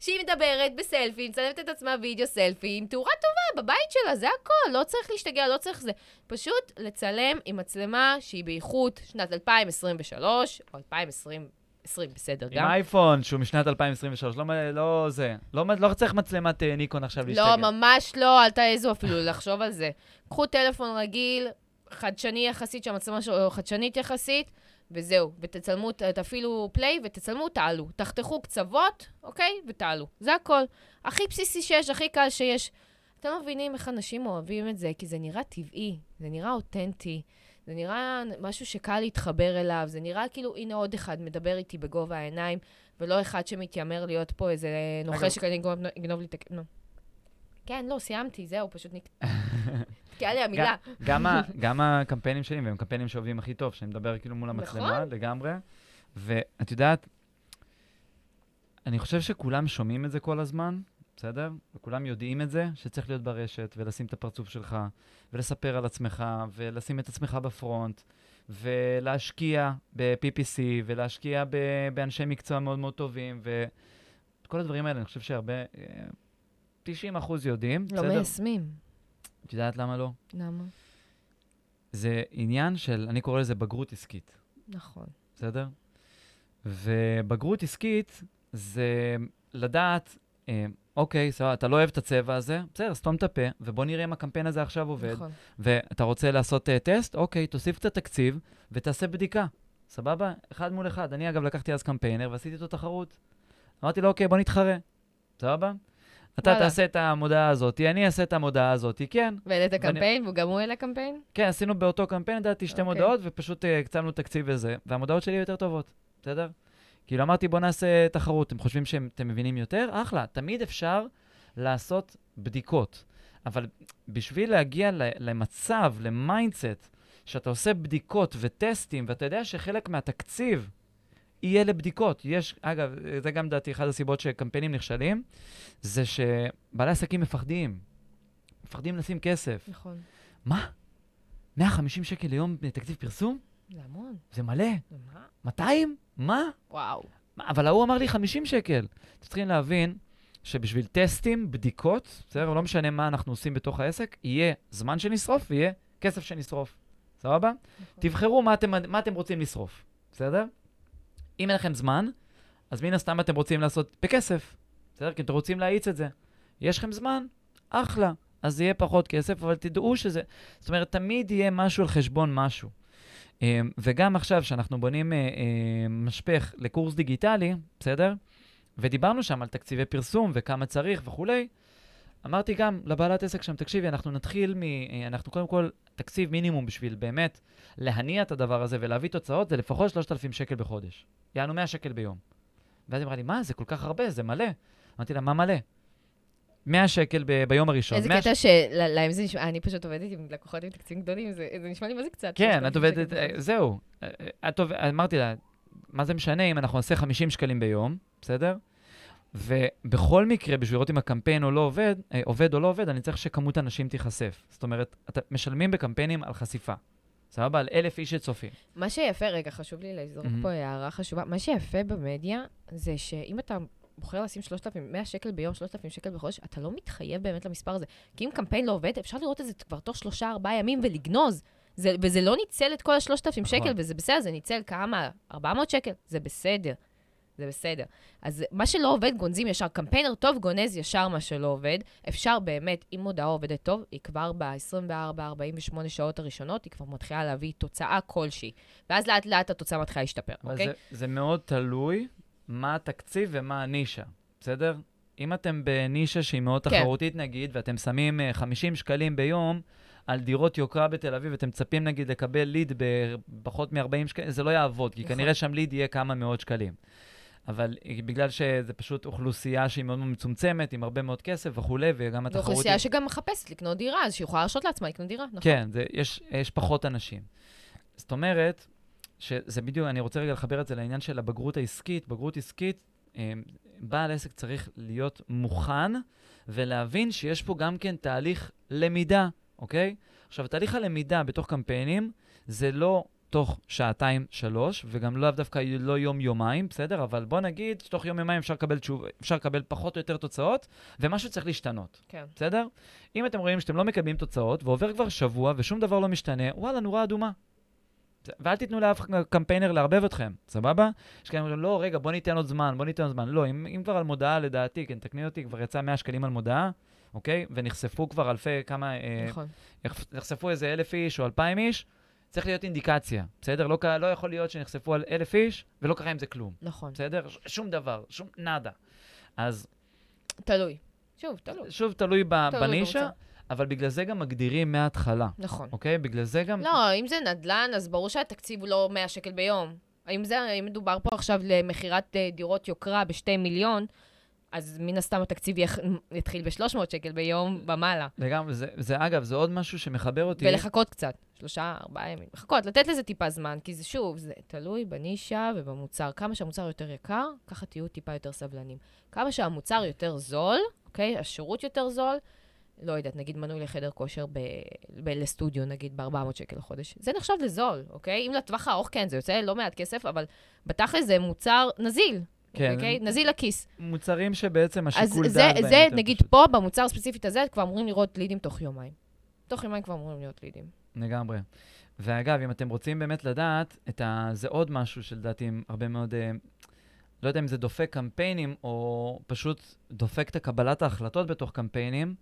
שהיא מדברת בסלפי, מצלמת את עצמה וידאו סלפי, עם תאורה טובה בבית שלה, זה הכל, לא צריך להשתגע, לא צריך זה. פשוט לצלם עם מצלמה שהיא באיכות שנת 2023, או 2020. 20, בסדר, גם. עם אייפון שהוא משנת 2023, לא, לא זה. לא, לא צריך מצלמת אה, ניקון עכשיו להשתגע. לא, ממש לא, אל תעזו אפילו לחשוב על זה. קחו טלפון רגיל, חדשני יחסית, שהמצלמה שלו חדשנית יחסית, וזהו. ותצלמו, תפעילו פליי ותצלמו, תעלו. תחתכו קצוות, אוקיי? ותעלו. זה הכל. הכי בסיסי שיש, הכי קל שיש. אתם מבינים איך אנשים אוהבים את זה, כי זה נראה טבעי, זה נראה אותנטי. זה נראה משהו שקל להתחבר אליו, זה נראה כאילו, הנה עוד אחד מדבר איתי בגובה העיניים, ולא אחד שמתיימר להיות פה איזה נוכל שכנראה יגנוב לי את ה... כן, לא, סיימתי, זהו, פשוט נתקעה (laughs) לי המילה. גם הקמפיינים שלי, והם קמפיינים שעובדים הכי טוב, שאני מדבר כאילו מול המצלמה נכון. לגמרי. ואת יודעת, אני חושב שכולם שומעים את זה כל הזמן, בסדר? וכולם יודעים את זה, שצריך להיות ברשת, ולשים את הפרצוף שלך, ולספר על עצמך, ולשים את עצמך בפרונט, ולהשקיע ב-PPC, ולהשקיע ב- באנשי מקצוע מאוד מאוד טובים, ואת כל הדברים האלה, אני חושב שהרבה, 90 אחוז יודעים, לא בסדר? מיישמים. את יודעת למה לא? למה? זה עניין של, אני קורא לזה בגרות עסקית. נכון. בסדר? ובגרות עסקית זה לדעת, אה, אוקיי, סבבה, אתה לא אוהב את הצבע הזה, בסדר, סתום את הפה, ובוא נראה אם הקמפיין הזה עכשיו עובד. נכון. ואתה רוצה לעשות uh, טסט, אוקיי, תוסיף קצת תקציב ותעשה בדיקה. סבבה? אחד מול אחד. אני, אגב, לקחתי אז קמפיינר ועשיתי איתו תחרות. אמרתי לו, אוקיי, בוא נתחרה. סבבה? אתה וואלה. תעשה את המודעה הזאת, אני אעשה את המודעה הזאת, כן. והעלית ואני- קמפיין, וגם הוא העלה קמפיין? כן, עשינו באותו קמפיין, לדעתי, שתי אוקיי. מודעות, ופשוט uh, הקצבנו תקציב וזה, והמודעות שלי יותר טובות, בסדר? כאילו אמרתי, בוא נעשה תחרות, אתם חושבים שאתם מבינים יותר? אחלה, תמיד אפשר לעשות בדיקות. אבל בשביל להגיע למצב, ל mindset, שאתה עושה בדיקות וטסטים, ואתה יודע שחלק מהתקציב יהיה לבדיקות. יש, אגב, זה גם לדעתי אחת הסיבות שקמפיינים נכשלים, זה שבעלי עסקים מפחדים. מפחדים לשים כסף. נכון. מה? 150 שקל ליום בתקציב פרסום? זה המון. זה מלא. מה? 200? מה? וואו. מה? אבל ההוא אמר לי 50 שקל. אתם צריכים להבין שבשביל טסטים, בדיקות, בסדר? לא משנה מה אנחנו עושים בתוך העסק, יהיה זמן שנשרוף ויהיה כסף שנשרוף. סבבה? נכון. תבחרו מה אתם, מה אתם רוצים לשרוף, בסדר? אם אין לכם זמן, אז מן הסתם אתם רוצים לעשות בכסף, בסדר? כי אתם רוצים להאיץ את זה. יש לכם זמן? אחלה. אז יהיה פחות כסף, אבל תדעו שזה... זאת אומרת, תמיד יהיה משהו על חשבון משהו. אה, וגם עכשיו, שאנחנו בונים אה, אה, משפך לקורס דיגיטלי, בסדר? ודיברנו שם על תקציבי פרסום וכמה צריך וכולי, אמרתי גם לבעלת עסק שם, תקשיבי, אנחנו נתחיל מ... אה, אנחנו קודם כל, תקציב מינימום בשביל באמת להניע את הדבר הזה ולהביא תוצאות, זה לפחות 3,000 שקל בחודש. יענו 100 שקל ביום. ואז היא אמרה לי, מה, זה כל כך הרבה, זה מלא. אמרתי לה, מה מלא? 100 שקל ב- ביום הראשון. איזה 100 קטע שלהם זה נשמע, אני פשוט עובדת עם לקוחות עם תקציבים גדולים, זה זה נשמע לי מה זה קצת. כן, 3,000 את עובדת, אה. זהו. אה, אה, את עובדת, אמרתי לה, מה זה משנה אם אנחנו נעשה 50 שקלים ביום, בסדר? ובכל מקרה, בשביל לראות אם הקמפיין או לא עובד, עובד או לא עובד, אני צריך שכמות אנשים תיחשף. זאת אומרת, אתה משלמים בקמפיינים על חשיפה. סבבה? על אלף איש שצופים. מה שיפה, רגע, חשוב לי לזרוק מהמם. פה הערה חשובה. מה שיפה במדיה, זה שאם אתה בוחר לשים 3,000, 100 שקל ביום, 3,000 שקל בחודש, אתה לא מתחייב באמת למספר הזה. כי אם קמפיין לא עובד, אפשר לראות את זה כבר תוך שלושה, ארבעה ימים ולגנוז. זה, וזה לא ניצל את כל ה-3,000 נכון. שקל, וזה בסדר, זה ניצל כמה? 400 שקל? זה בסדר. זה בסדר. אז מה שלא עובד, גונזים ישר. קמפיינר טוב גונז ישר מה שלא עובד. אפשר באמת, אם מודעה עובדת טוב, היא כבר ב-24-48 שעות הראשונות, היא כבר מתחילה להביא תוצאה כלשהי. ואז לאט לאט התוצאה מתחילה להשתפר, אוקיי? זה, זה מאוד תלוי מה התקציב ומה הנישה, בסדר? אם אתם בנישה שהיא מאוד כן. תחרותית נגיד, ואתם שמים אה, 50 שקלים ביום על דירות יוקרה בתל אביב, ואתם מצפים נגיד לקבל ליד בפחות מ-40 שקלים, זה לא יעבוד, כי נכון. כנראה שם ליד יהיה כמה מאות שקלים. אבל אה, בגלל שזה פשוט אוכלוסייה שהיא מאוד מצומצמת, עם הרבה מאוד כסף וכולי, וגם זו התחרותית... אוכלוסייה שגם מחפשת לקנות דירה, אז שהיא יכולה להרשות לעצמה לקנות דירה, נכון? כן, זה, יש, יש פחות אנשים. זאת אומרת, שזה בדיוק, אני רוצה רגע לחבר את זה לעניין של הבגרות העסקית. בגרות עסקית, אה, בעל עסק צריך להיות מוכן ולהבין שיש פה גם כן תהליך למידה, אוקיי? עכשיו, תהליך הלמידה בתוך קמפיינים זה לא תוך שעתיים, שלוש, וגם לאו דווקא לא יום-יומיים, בסדר? אבל בוא נגיד שתוך יום-יומיים אפשר לקבל, תשוב, אפשר לקבל פחות או יותר תוצאות, ומשהו צריך להשתנות. כן. בסדר? אם אתם רואים שאתם לא מקבלים תוצאות, ועובר כבר שבוע ושום דבר לא משתנה, וואלה, נורה אדומה. ואל תיתנו לאף קמפיינר לערבב אתכם, סבבה? יש כאלה אומרים, לא, רגע, בוא ניתן עוד זמן, בוא ניתן עוד זמן. לא, אם, אם כבר על מודעה, לדעתי, כן, תקני אותי, כבר יצא 100 שקלים על מודעה, אוקיי? ונחשפו כבר אלפי, כמה, אה, נכון. נחשפו איזה אלף איש או אלפיים איש, צריך להיות אינדיקציה, בסדר? לא, לא יכול להיות שנחשפו על אלף איש ולא קרה עם זה כלום, נכון. בסדר? ש- שום דבר, שום נאדה. אז תלוי. שוב, תלוי. שוב, תלוי, ב, תלוי בנישה, במוצר. אבל בגלל זה גם מגדירים מההתחלה, נכון. אוקיי? בגלל זה גם... לא, אם זה נדל"ן, אז ברור שהתקציב הוא לא 100 שקל ביום. האם זה, אם מדובר פה עכשיו למכירת אה, דירות יוקרה בשתי מיליון, אז מן הסתם התקציב יח- (laughs) יתחיל ב-300 שקל ביום ומעלה. לגמרי, זה, זה אגב, זה עוד משהו שמחבר אותי. ולחכות קצת, שלושה, ארבעה ימים. לחכות, לתת לזה טיפה זמן, כי זה שוב, זה תלוי בנישה ובמוצר. כמה שהמוצר יותר יקר, ככה תהיו טיפה יותר סבלנים. כמה שהמוצר יותר זול, אוקיי? השירות יותר זול, לא יודעת, נגיד מנוי לחדר כושר ב- ב- לסטודיו, נגיד ב-400 שקל לחודש. זה נחשב לזול, אוקיי? אם לטווח הארוך כן, זה יוצא לא מעט כסף, אבל בתכל'ס זה מוצר נזיל. כן. אוקיי? נזיל לכיס. מוצרים שבעצם אז השיקול זה, דעת בהם זה יותר נגיד פשוט. פה, במוצר הספציפית הזה, כבר אמורים לראות לידים תוך יומיים. תוך יומיים כבר אמורים להיות לידים. לגמרי. ואגב, אם אתם רוצים באמת לדעת, ה... זה עוד משהו שלדעתי הרבה מאוד, אה, לא יודע אם זה דופק קמפיינים, או פשוט דופק את הקבלת ההחלטות בתוך קמפיינים,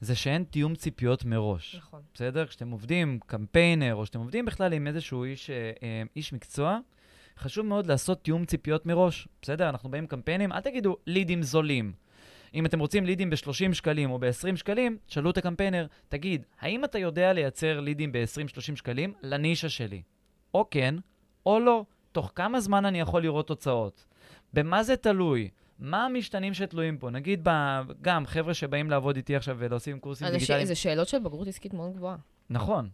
זה שאין תיאום ציפיות מראש. נכון. בסדר? כשאתם עובדים קמפיינר, או שאתם עובדים בכלל עם איזשהו איש, אה, אה, איש מקצוע, חשוב מאוד לעשות תיאום ציפיות מראש. בסדר? אנחנו באים קמפיינים, אל תגידו לידים זולים. אם אתם רוצים לידים ב-30 שקלים או ב-20 שקלים, שאלו את הקמפיינר, תגיד, האם אתה יודע לייצר לידים ב-20-30 שקלים לנישה שלי? או כן, או לא. תוך כמה זמן אני יכול לראות תוצאות? במה זה תלוי? מה המשתנים שתלויים פה? נגיד, ב, גם חבר'ה שבאים לעבוד איתי עכשיו ולעושים קורסים דיגיטליים. זה שאלות של בגרות עסקית מאוד גבוהה. נכון.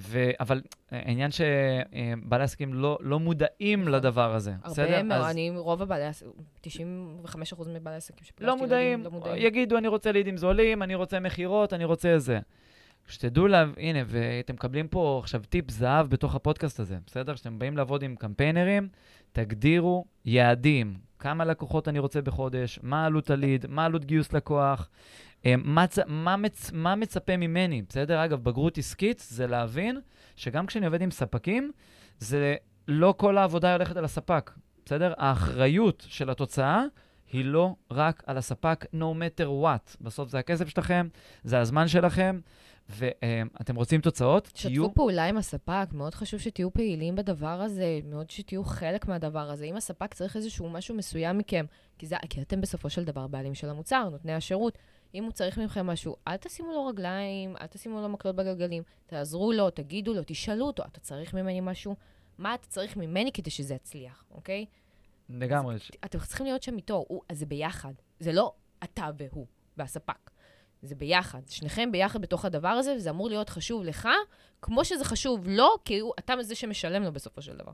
ו... אבל העניין שבעלי עסקים לא, לא מודעים נכון. לדבר הזה, בסדר? הרבה מאוד, אז... אני, רוב הבעלי עסקים, 95% מבעלי עסקים שפגשתי לא מודעים, לא מודעים. יגידו, אני רוצה לידים זולים, אני רוצה מכירות, אני רוצה זה. שתדעו לה, הנה, ואתם מקבלים פה עכשיו טיפ זהב בתוך הפודקאסט הזה, בסדר? כשאתם באים לעבוד עם קמפיינרים, תגדירו יעדים. כמה לקוחות אני רוצה בחודש, מה עלות הליד, מה עלות גיוס לקוח, אה, מה, מה, מצ, מה מצפה ממני, בסדר? אגב, בגרות עסקית זה להבין שגם כשאני עובד עם ספקים, זה לא כל העבודה הולכת על הספק, בסדר? האחריות של התוצאה היא לא רק על הספק, no matter what. בסוף זה הכסף שלכם, זה הזמן שלכם, ואתם רוצים תוצאות, שתפו תהיו... שתפו פעולה עם הספק, מאוד חשוב שתהיו פעילים בדבר הזה, מאוד שתהיו חלק מהדבר הזה. אם הספק צריך איזשהו משהו מסוים מכם, כי, זה, כי אתם בסופו של דבר בעלים של המוצר, נותני השירות, אם הוא צריך מכם משהו, אל תשימו לו רגליים, אל תשימו לו מקלות בגלגלים, תעזרו לו, תגידו לו, תשאלו אותו, אתה צריך ממני משהו? מה אתה צריך ממני כדי שזה יצליח, אוקיי? לגמרי. ש... אתם צריכים להיות שם איתו, הוא, אז זה ביחד. זה לא אתה והוא והספק. זה ביחד. שניכם ביחד בתוך הדבר הזה, וזה אמור להיות חשוב לך, כמו שזה חשוב לו, כי הוא, אתה זה שמשלם לו בסופו של דבר.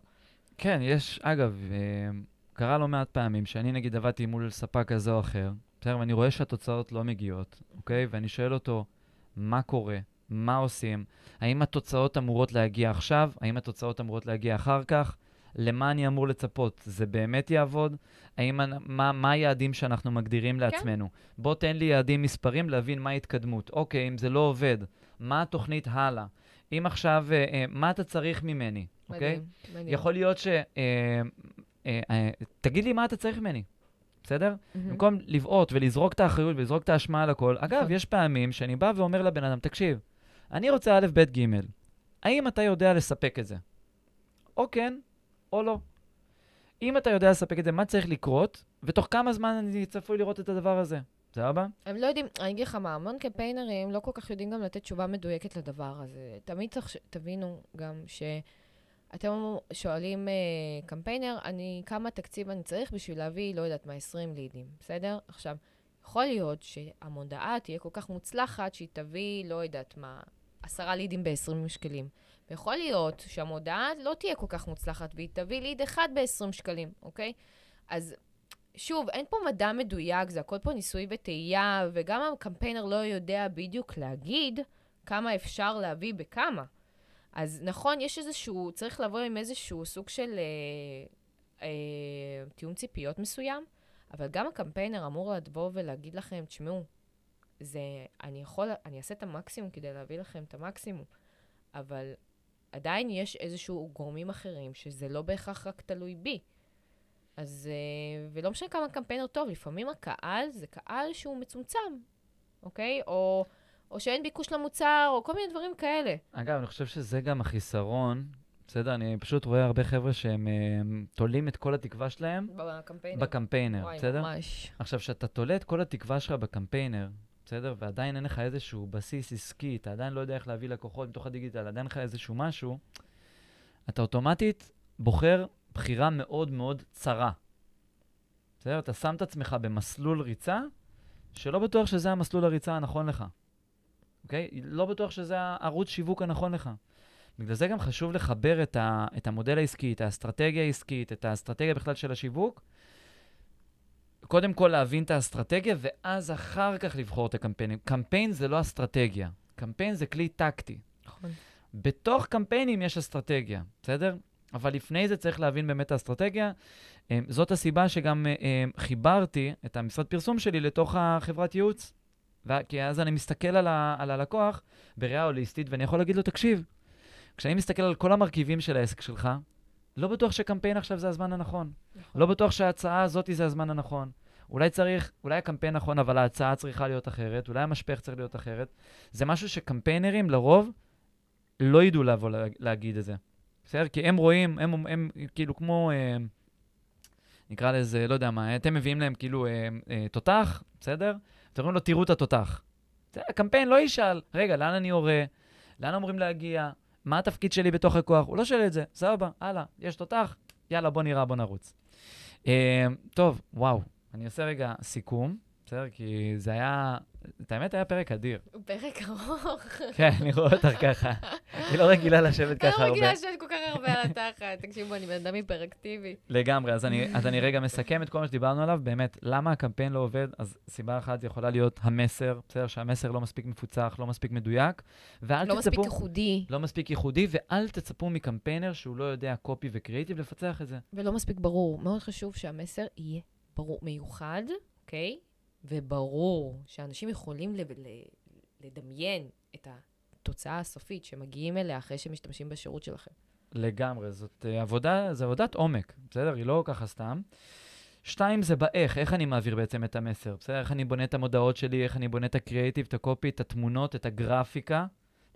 כן, יש, אגב, אה, קרה לא מעט פעמים שאני נגיד עבדתי מול ספק כזה או אחר, בסדר? ואני רואה שהתוצאות לא מגיעות, אוקיי? ואני שואל אותו, מה קורה? מה עושים? האם התוצאות אמורות להגיע עכשיו? האם התוצאות אמורות להגיע אחר כך? למה אני אמור לצפות? זה באמת יעבוד? האם, מה, מה היעדים שאנחנו מגדירים כן. לעצמנו? כן. בוא תן לי יעדים מספרים להבין מה ההתקדמות. אוקיי, אם זה לא עובד, מה התוכנית הלאה? אם עכשיו, אה, אה, מה אתה צריך ממני, אוקיי? מדהים, מדהים. יכול להיות ש... אה, אה, אה, תגיד לי מה אתה צריך ממני. בסדר? Mm-hmm. במקום לבעוט ולזרוק את האחריות ולזרוק את האשמה על הכל. אגב, נכון. יש פעמים שאני בא ואומר לבן אדם, תקשיב, אני רוצה א', ב', ג', האם אתה יודע לספק את זה? או כן, או לא. אם אתה יודע לספק את זה, מה צריך לקרות, ותוך כמה זמן אני צפוי לראות את הדבר הזה. סבבה? הם לא יודעים, אני אגיד לך מה, המון קמפיינרים לא כל כך יודעים גם לתת תשובה מדויקת לדבר הזה. תמיד צריך, תבינו גם ש... אתם שואלים uh, קמפיינר, אני, כמה תקציב אני צריך בשביל להביא, לא יודעת מה, 20 לידים, בסדר? עכשיו, יכול להיות שהמודעה תהיה כל כך מוצלחת שהיא תביא, לא יודעת מה, עשרה לידים ב-20 שקלים. ויכול להיות שהמודעה לא תהיה כל כך מוצלחת והיא תביא ליד אחד ב-20 שקלים, אוקיי? אז שוב, אין פה מדע מדויק, זה הכל פה ניסוי וטעייה, וגם הקמפיינר לא יודע בדיוק להגיד כמה אפשר להביא בכמה. אז נכון, יש איזשהו, צריך לבוא עם איזשהו סוג של אה, אה, תיאום ציפיות מסוים, אבל גם הקמפיינר אמור לבוא ולהגיד לכם, תשמעו, זה, אני יכול, אני אעשה את המקסימום כדי להביא לכם את המקסימום, אבל עדיין יש איזשהו גורמים אחרים שזה לא בהכרח רק תלוי בי. אז, אה, ולא משנה כמה קמפיינר טוב, לפעמים הקהל זה קהל שהוא מצומצם, אוקיי? או... או שאין ביקוש למוצר, או כל מיני דברים כאלה. אגב, אני חושב שזה גם החיסרון. בסדר, אני פשוט רואה הרבה חבר'ה שהם תולים את כל התקווה שלהם בקמפיינר. בקמפיינר, וואי, בסדר? ממש. עכשיו, כשאתה תולה את כל התקווה שלך בקמפיינר, בסדר? ועדיין אין לך איזשהו בסיס עסקי, אתה עדיין לא יודע איך להביא לקוחות מתוך הדיגיטל, עדיין לך איזשהו משהו, אתה אוטומטית בוחר בחירה מאוד מאוד צרה. בסדר? אתה שם את עצמך במסלול ריצה, שלא בטוח שזה המסלול הריצה הנכון לך. אוקיי? לא בטוח שזה הערוץ שיווק הנכון לך. בגלל זה גם חשוב לחבר את, ה, את המודל העסקי, את האסטרטגיה העסקית, את האסטרטגיה בכלל של השיווק. קודם כל להבין את האסטרטגיה, ואז אחר כך לבחור את הקמפיינים. קמפיין זה לא אסטרטגיה, קמפיין זה כלי טקטי. נכון. בתוך קמפיינים יש אסטרטגיה, בסדר? אבל לפני זה צריך להבין באמת את האסטרטגיה. אמ, זאת הסיבה שגם אמ, חיברתי את המשרד פרסום שלי לתוך החברת ייעוץ. כי אז אני מסתכל על, ה, על הלקוח בראייה הוליסטית, ואני יכול להגיד לו, תקשיב, כשאני מסתכל על כל המרכיבים של העסק שלך, לא בטוח שקמפיין עכשיו זה הזמן הנכון. נכון. לא בטוח שההצעה הזאת זה הזמן הנכון. אולי צריך, אולי הקמפיין נכון, אבל ההצעה צריכה להיות אחרת, אולי המשפך צריך להיות אחרת. זה משהו שקמפיינרים לרוב לא ידעו לבוא לה, להגיד את זה. בסדר? כי הם רואים, הם, הם, הם כאילו כמו, אה, נקרא לזה, לא יודע מה, אתם מביאים להם כאילו אה, אה, תותח, בסדר? אתם אומרים לו, תראו את התותח. הקמפיין לא ישאל, רגע, לאן אני יורה? לאן אמורים להגיע? מה התפקיד שלי בתוך הכוח? הוא לא שואל את זה, סבבה, הלאה, יש תותח, יאללה, בוא נראה, בוא נרוץ. אה, טוב, וואו, אני עושה רגע סיכום, בסדר? כי זה היה, את האמת היה פרק אדיר. הוא פרק ארוך. כן, אני רואה אותך ככה. היא לא רגילה לשבת ככה הרבה. אני לא רגילה לשבת כל כך הרבה על התחת. תקשיבו, אני בן אדם היפראקטיבי. לגמרי, אז אני, אז אני רגע מסכם את כל מה שדיברנו עליו. באמת, למה הקמפיין לא עובד? אז סיבה אחת יכולה להיות המסר, בסדר? שהמסר לא מספיק מפוצח, לא מספיק מדויק. ואל לא תצפו... מספיק ייחודי. לא מספיק ייחודי, ואל תצפו מקמפיינר שהוא לא יודע קופי וקריאיטיב לפצח את זה. ולא מספיק ברור. מאוד חשוב שהמסר יהיה ברור, מיוחד, אוקיי? Okay? וברור שאנשים יכולים לדמיין את התוצאה הסופית שמגיעים אליה אחרי שמשתמשים בשירות שלכם. לגמרי, זאת uh, עבודה, זו עבודת עומק, בסדר? היא לא ככה סתם. שתיים, זה באיך, איך אני מעביר בעצם את המסר, בסדר? איך אני בונה את המודעות שלי, איך אני בונה את הקריאיטיב, את הקופי, את התמונות, את הגרפיקה,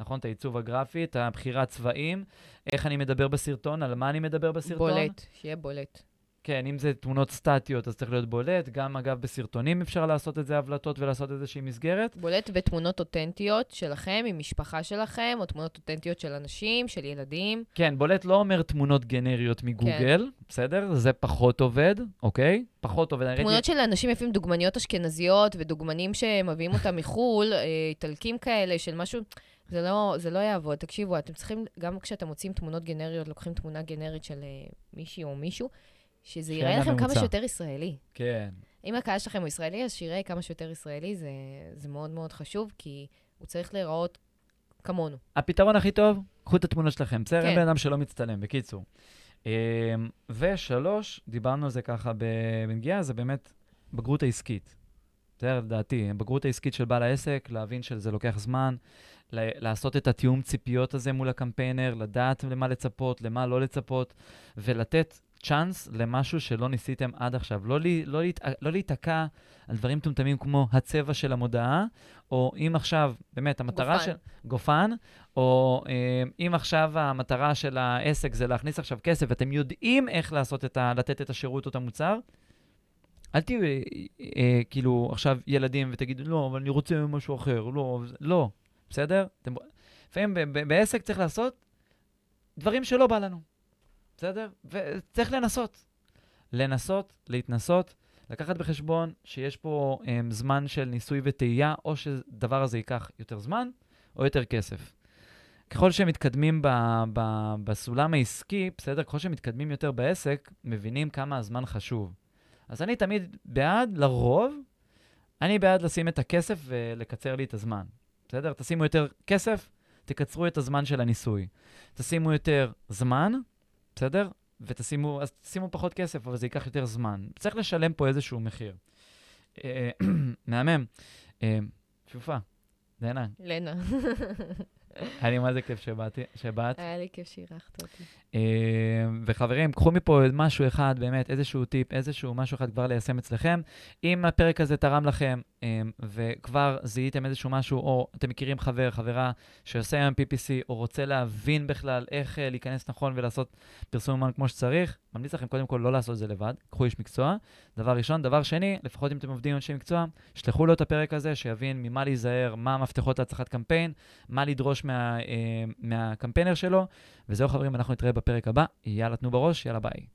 נכון? את העיצוב הגרפי, את הבחירת צבעים, איך אני מדבר בסרטון, על מה אני מדבר בסרטון. בולט, שיהיה בולט. כן, אם זה תמונות סטטיות, אז צריך להיות בולט. גם, אגב, בסרטונים אפשר לעשות את זה הבלטות ולעשות איזושהי מסגרת. בולט בתמונות אותנטיות שלכם, עם משפחה שלכם, או תמונות אותנטיות של אנשים, של ילדים. כן, בולט לא אומר תמונות גנריות מגוגל, כן. בסדר? זה פחות עובד, אוקיי? פחות עובד. תמונות ראיתי... של אנשים יפים, דוגמניות אשכנזיות, ודוגמנים שמביאים אותם מחו"ל, אה, איטלקים כאלה, של משהו... זה לא, זה לא יעבוד. תקשיבו, אתם צריכים, גם כשאתם מוצאים תמונות גנריות, לוקחים תמונה גנרית של uh, מישהי או מישהו, שזה ייראה לכם כמה שיותר ישראלי. כן. אם הקהל שלכם הוא ישראלי, אז שיראה כמה שיותר ישראלי, זה, זה מאוד מאוד חשוב, כי הוא צריך להיראות כמונו. הפתרון הכי טוב, קחו את התמונות שלכם. בסדר, כן. אין בן אדם שלא מצטלם, בקיצור. אמ, ושלוש, דיברנו על זה ככה בנגיעה, זה באמת בגרות העסקית. זה לדעתי, בגרות העסקית של בעל העסק, להבין שזה לוקח זמן, לעשות את התיאום ציפיות הזה מול הקמפיינר, לדעת למה לצפות, למה לא לצפות, ולתת צ'אנס למשהו שלא ניסיתם עד עכשיו. לא, לי, לא, להת, לא להיתקע על דברים מטומטמים כמו הצבע של המודעה, או אם עכשיו, באמת, המטרה גופן. של... גופן. או אה, אם עכשיו המטרה של העסק זה להכניס עכשיו כסף, ואתם יודעים איך לעשות את ה, לתת את השירות או את המוצר, אל תהיו אה, אה, כאילו עכשיו ילדים ותגידו, לא, אבל אני רוצה משהו אחר, לא, לא, בסדר? אתם, לפעמים בעסק צריך לעשות דברים שלא בא לנו. בסדר? וצריך לנסות. לנסות, להתנסות, לקחת בחשבון שיש פה um, זמן של ניסוי וטעייה, או שדבר הזה ייקח יותר זמן או יותר כסף. ככל שמתקדמים ב, ב, בסולם העסקי, בסדר? ככל שמתקדמים יותר בעסק, מבינים כמה הזמן חשוב. אז אני תמיד בעד, לרוב, אני בעד לשים את הכסף ולקצר לי את הזמן. בסדר? תשימו יותר כסף, תקצרו את הזמן של הניסוי. תשימו יותר זמן, בסדר? ותשימו, אז תשימו פחות כסף, אבל זה ייקח יותר זמן. צריך לשלם פה איזשהו מחיר. אה, (clears throat) מהמם. אה, שופע, לנה. לנה. (laughs) היה לי מה זה כיף שבאתי, שבאת. היה לי כיף שאירחת אותי. אה, וחברים, קחו מפה משהו אחד, באמת, איזשהו טיפ, איזשהו משהו אחד כבר ליישם אצלכם. אם הפרק הזה תרם לכם אה, וכבר זיהיתם איזשהו משהו, או אתם מכירים חבר, חברה שעושה היום PPC, או רוצה להבין בכלל איך אה, להיכנס נכון ולעשות פרסום אומן כמו שצריך, ממליץ לכם קודם כל לא לעשות את זה לבד, קחו איש מקצוע. דבר ראשון. דבר שני, לפחות אם אתם עובדים עם אנשי מקצוע, שלחו לו את הפרק הזה, שיבין ממה להיזהר, מה המפתחות להצלחת קמפיין, מה לדרוש מה, אה, מהקמפיינר שלו. וזהו חברים, אנחנו נתראה בפרק הבא. יאללה, תנו בראש, יאללה ביי.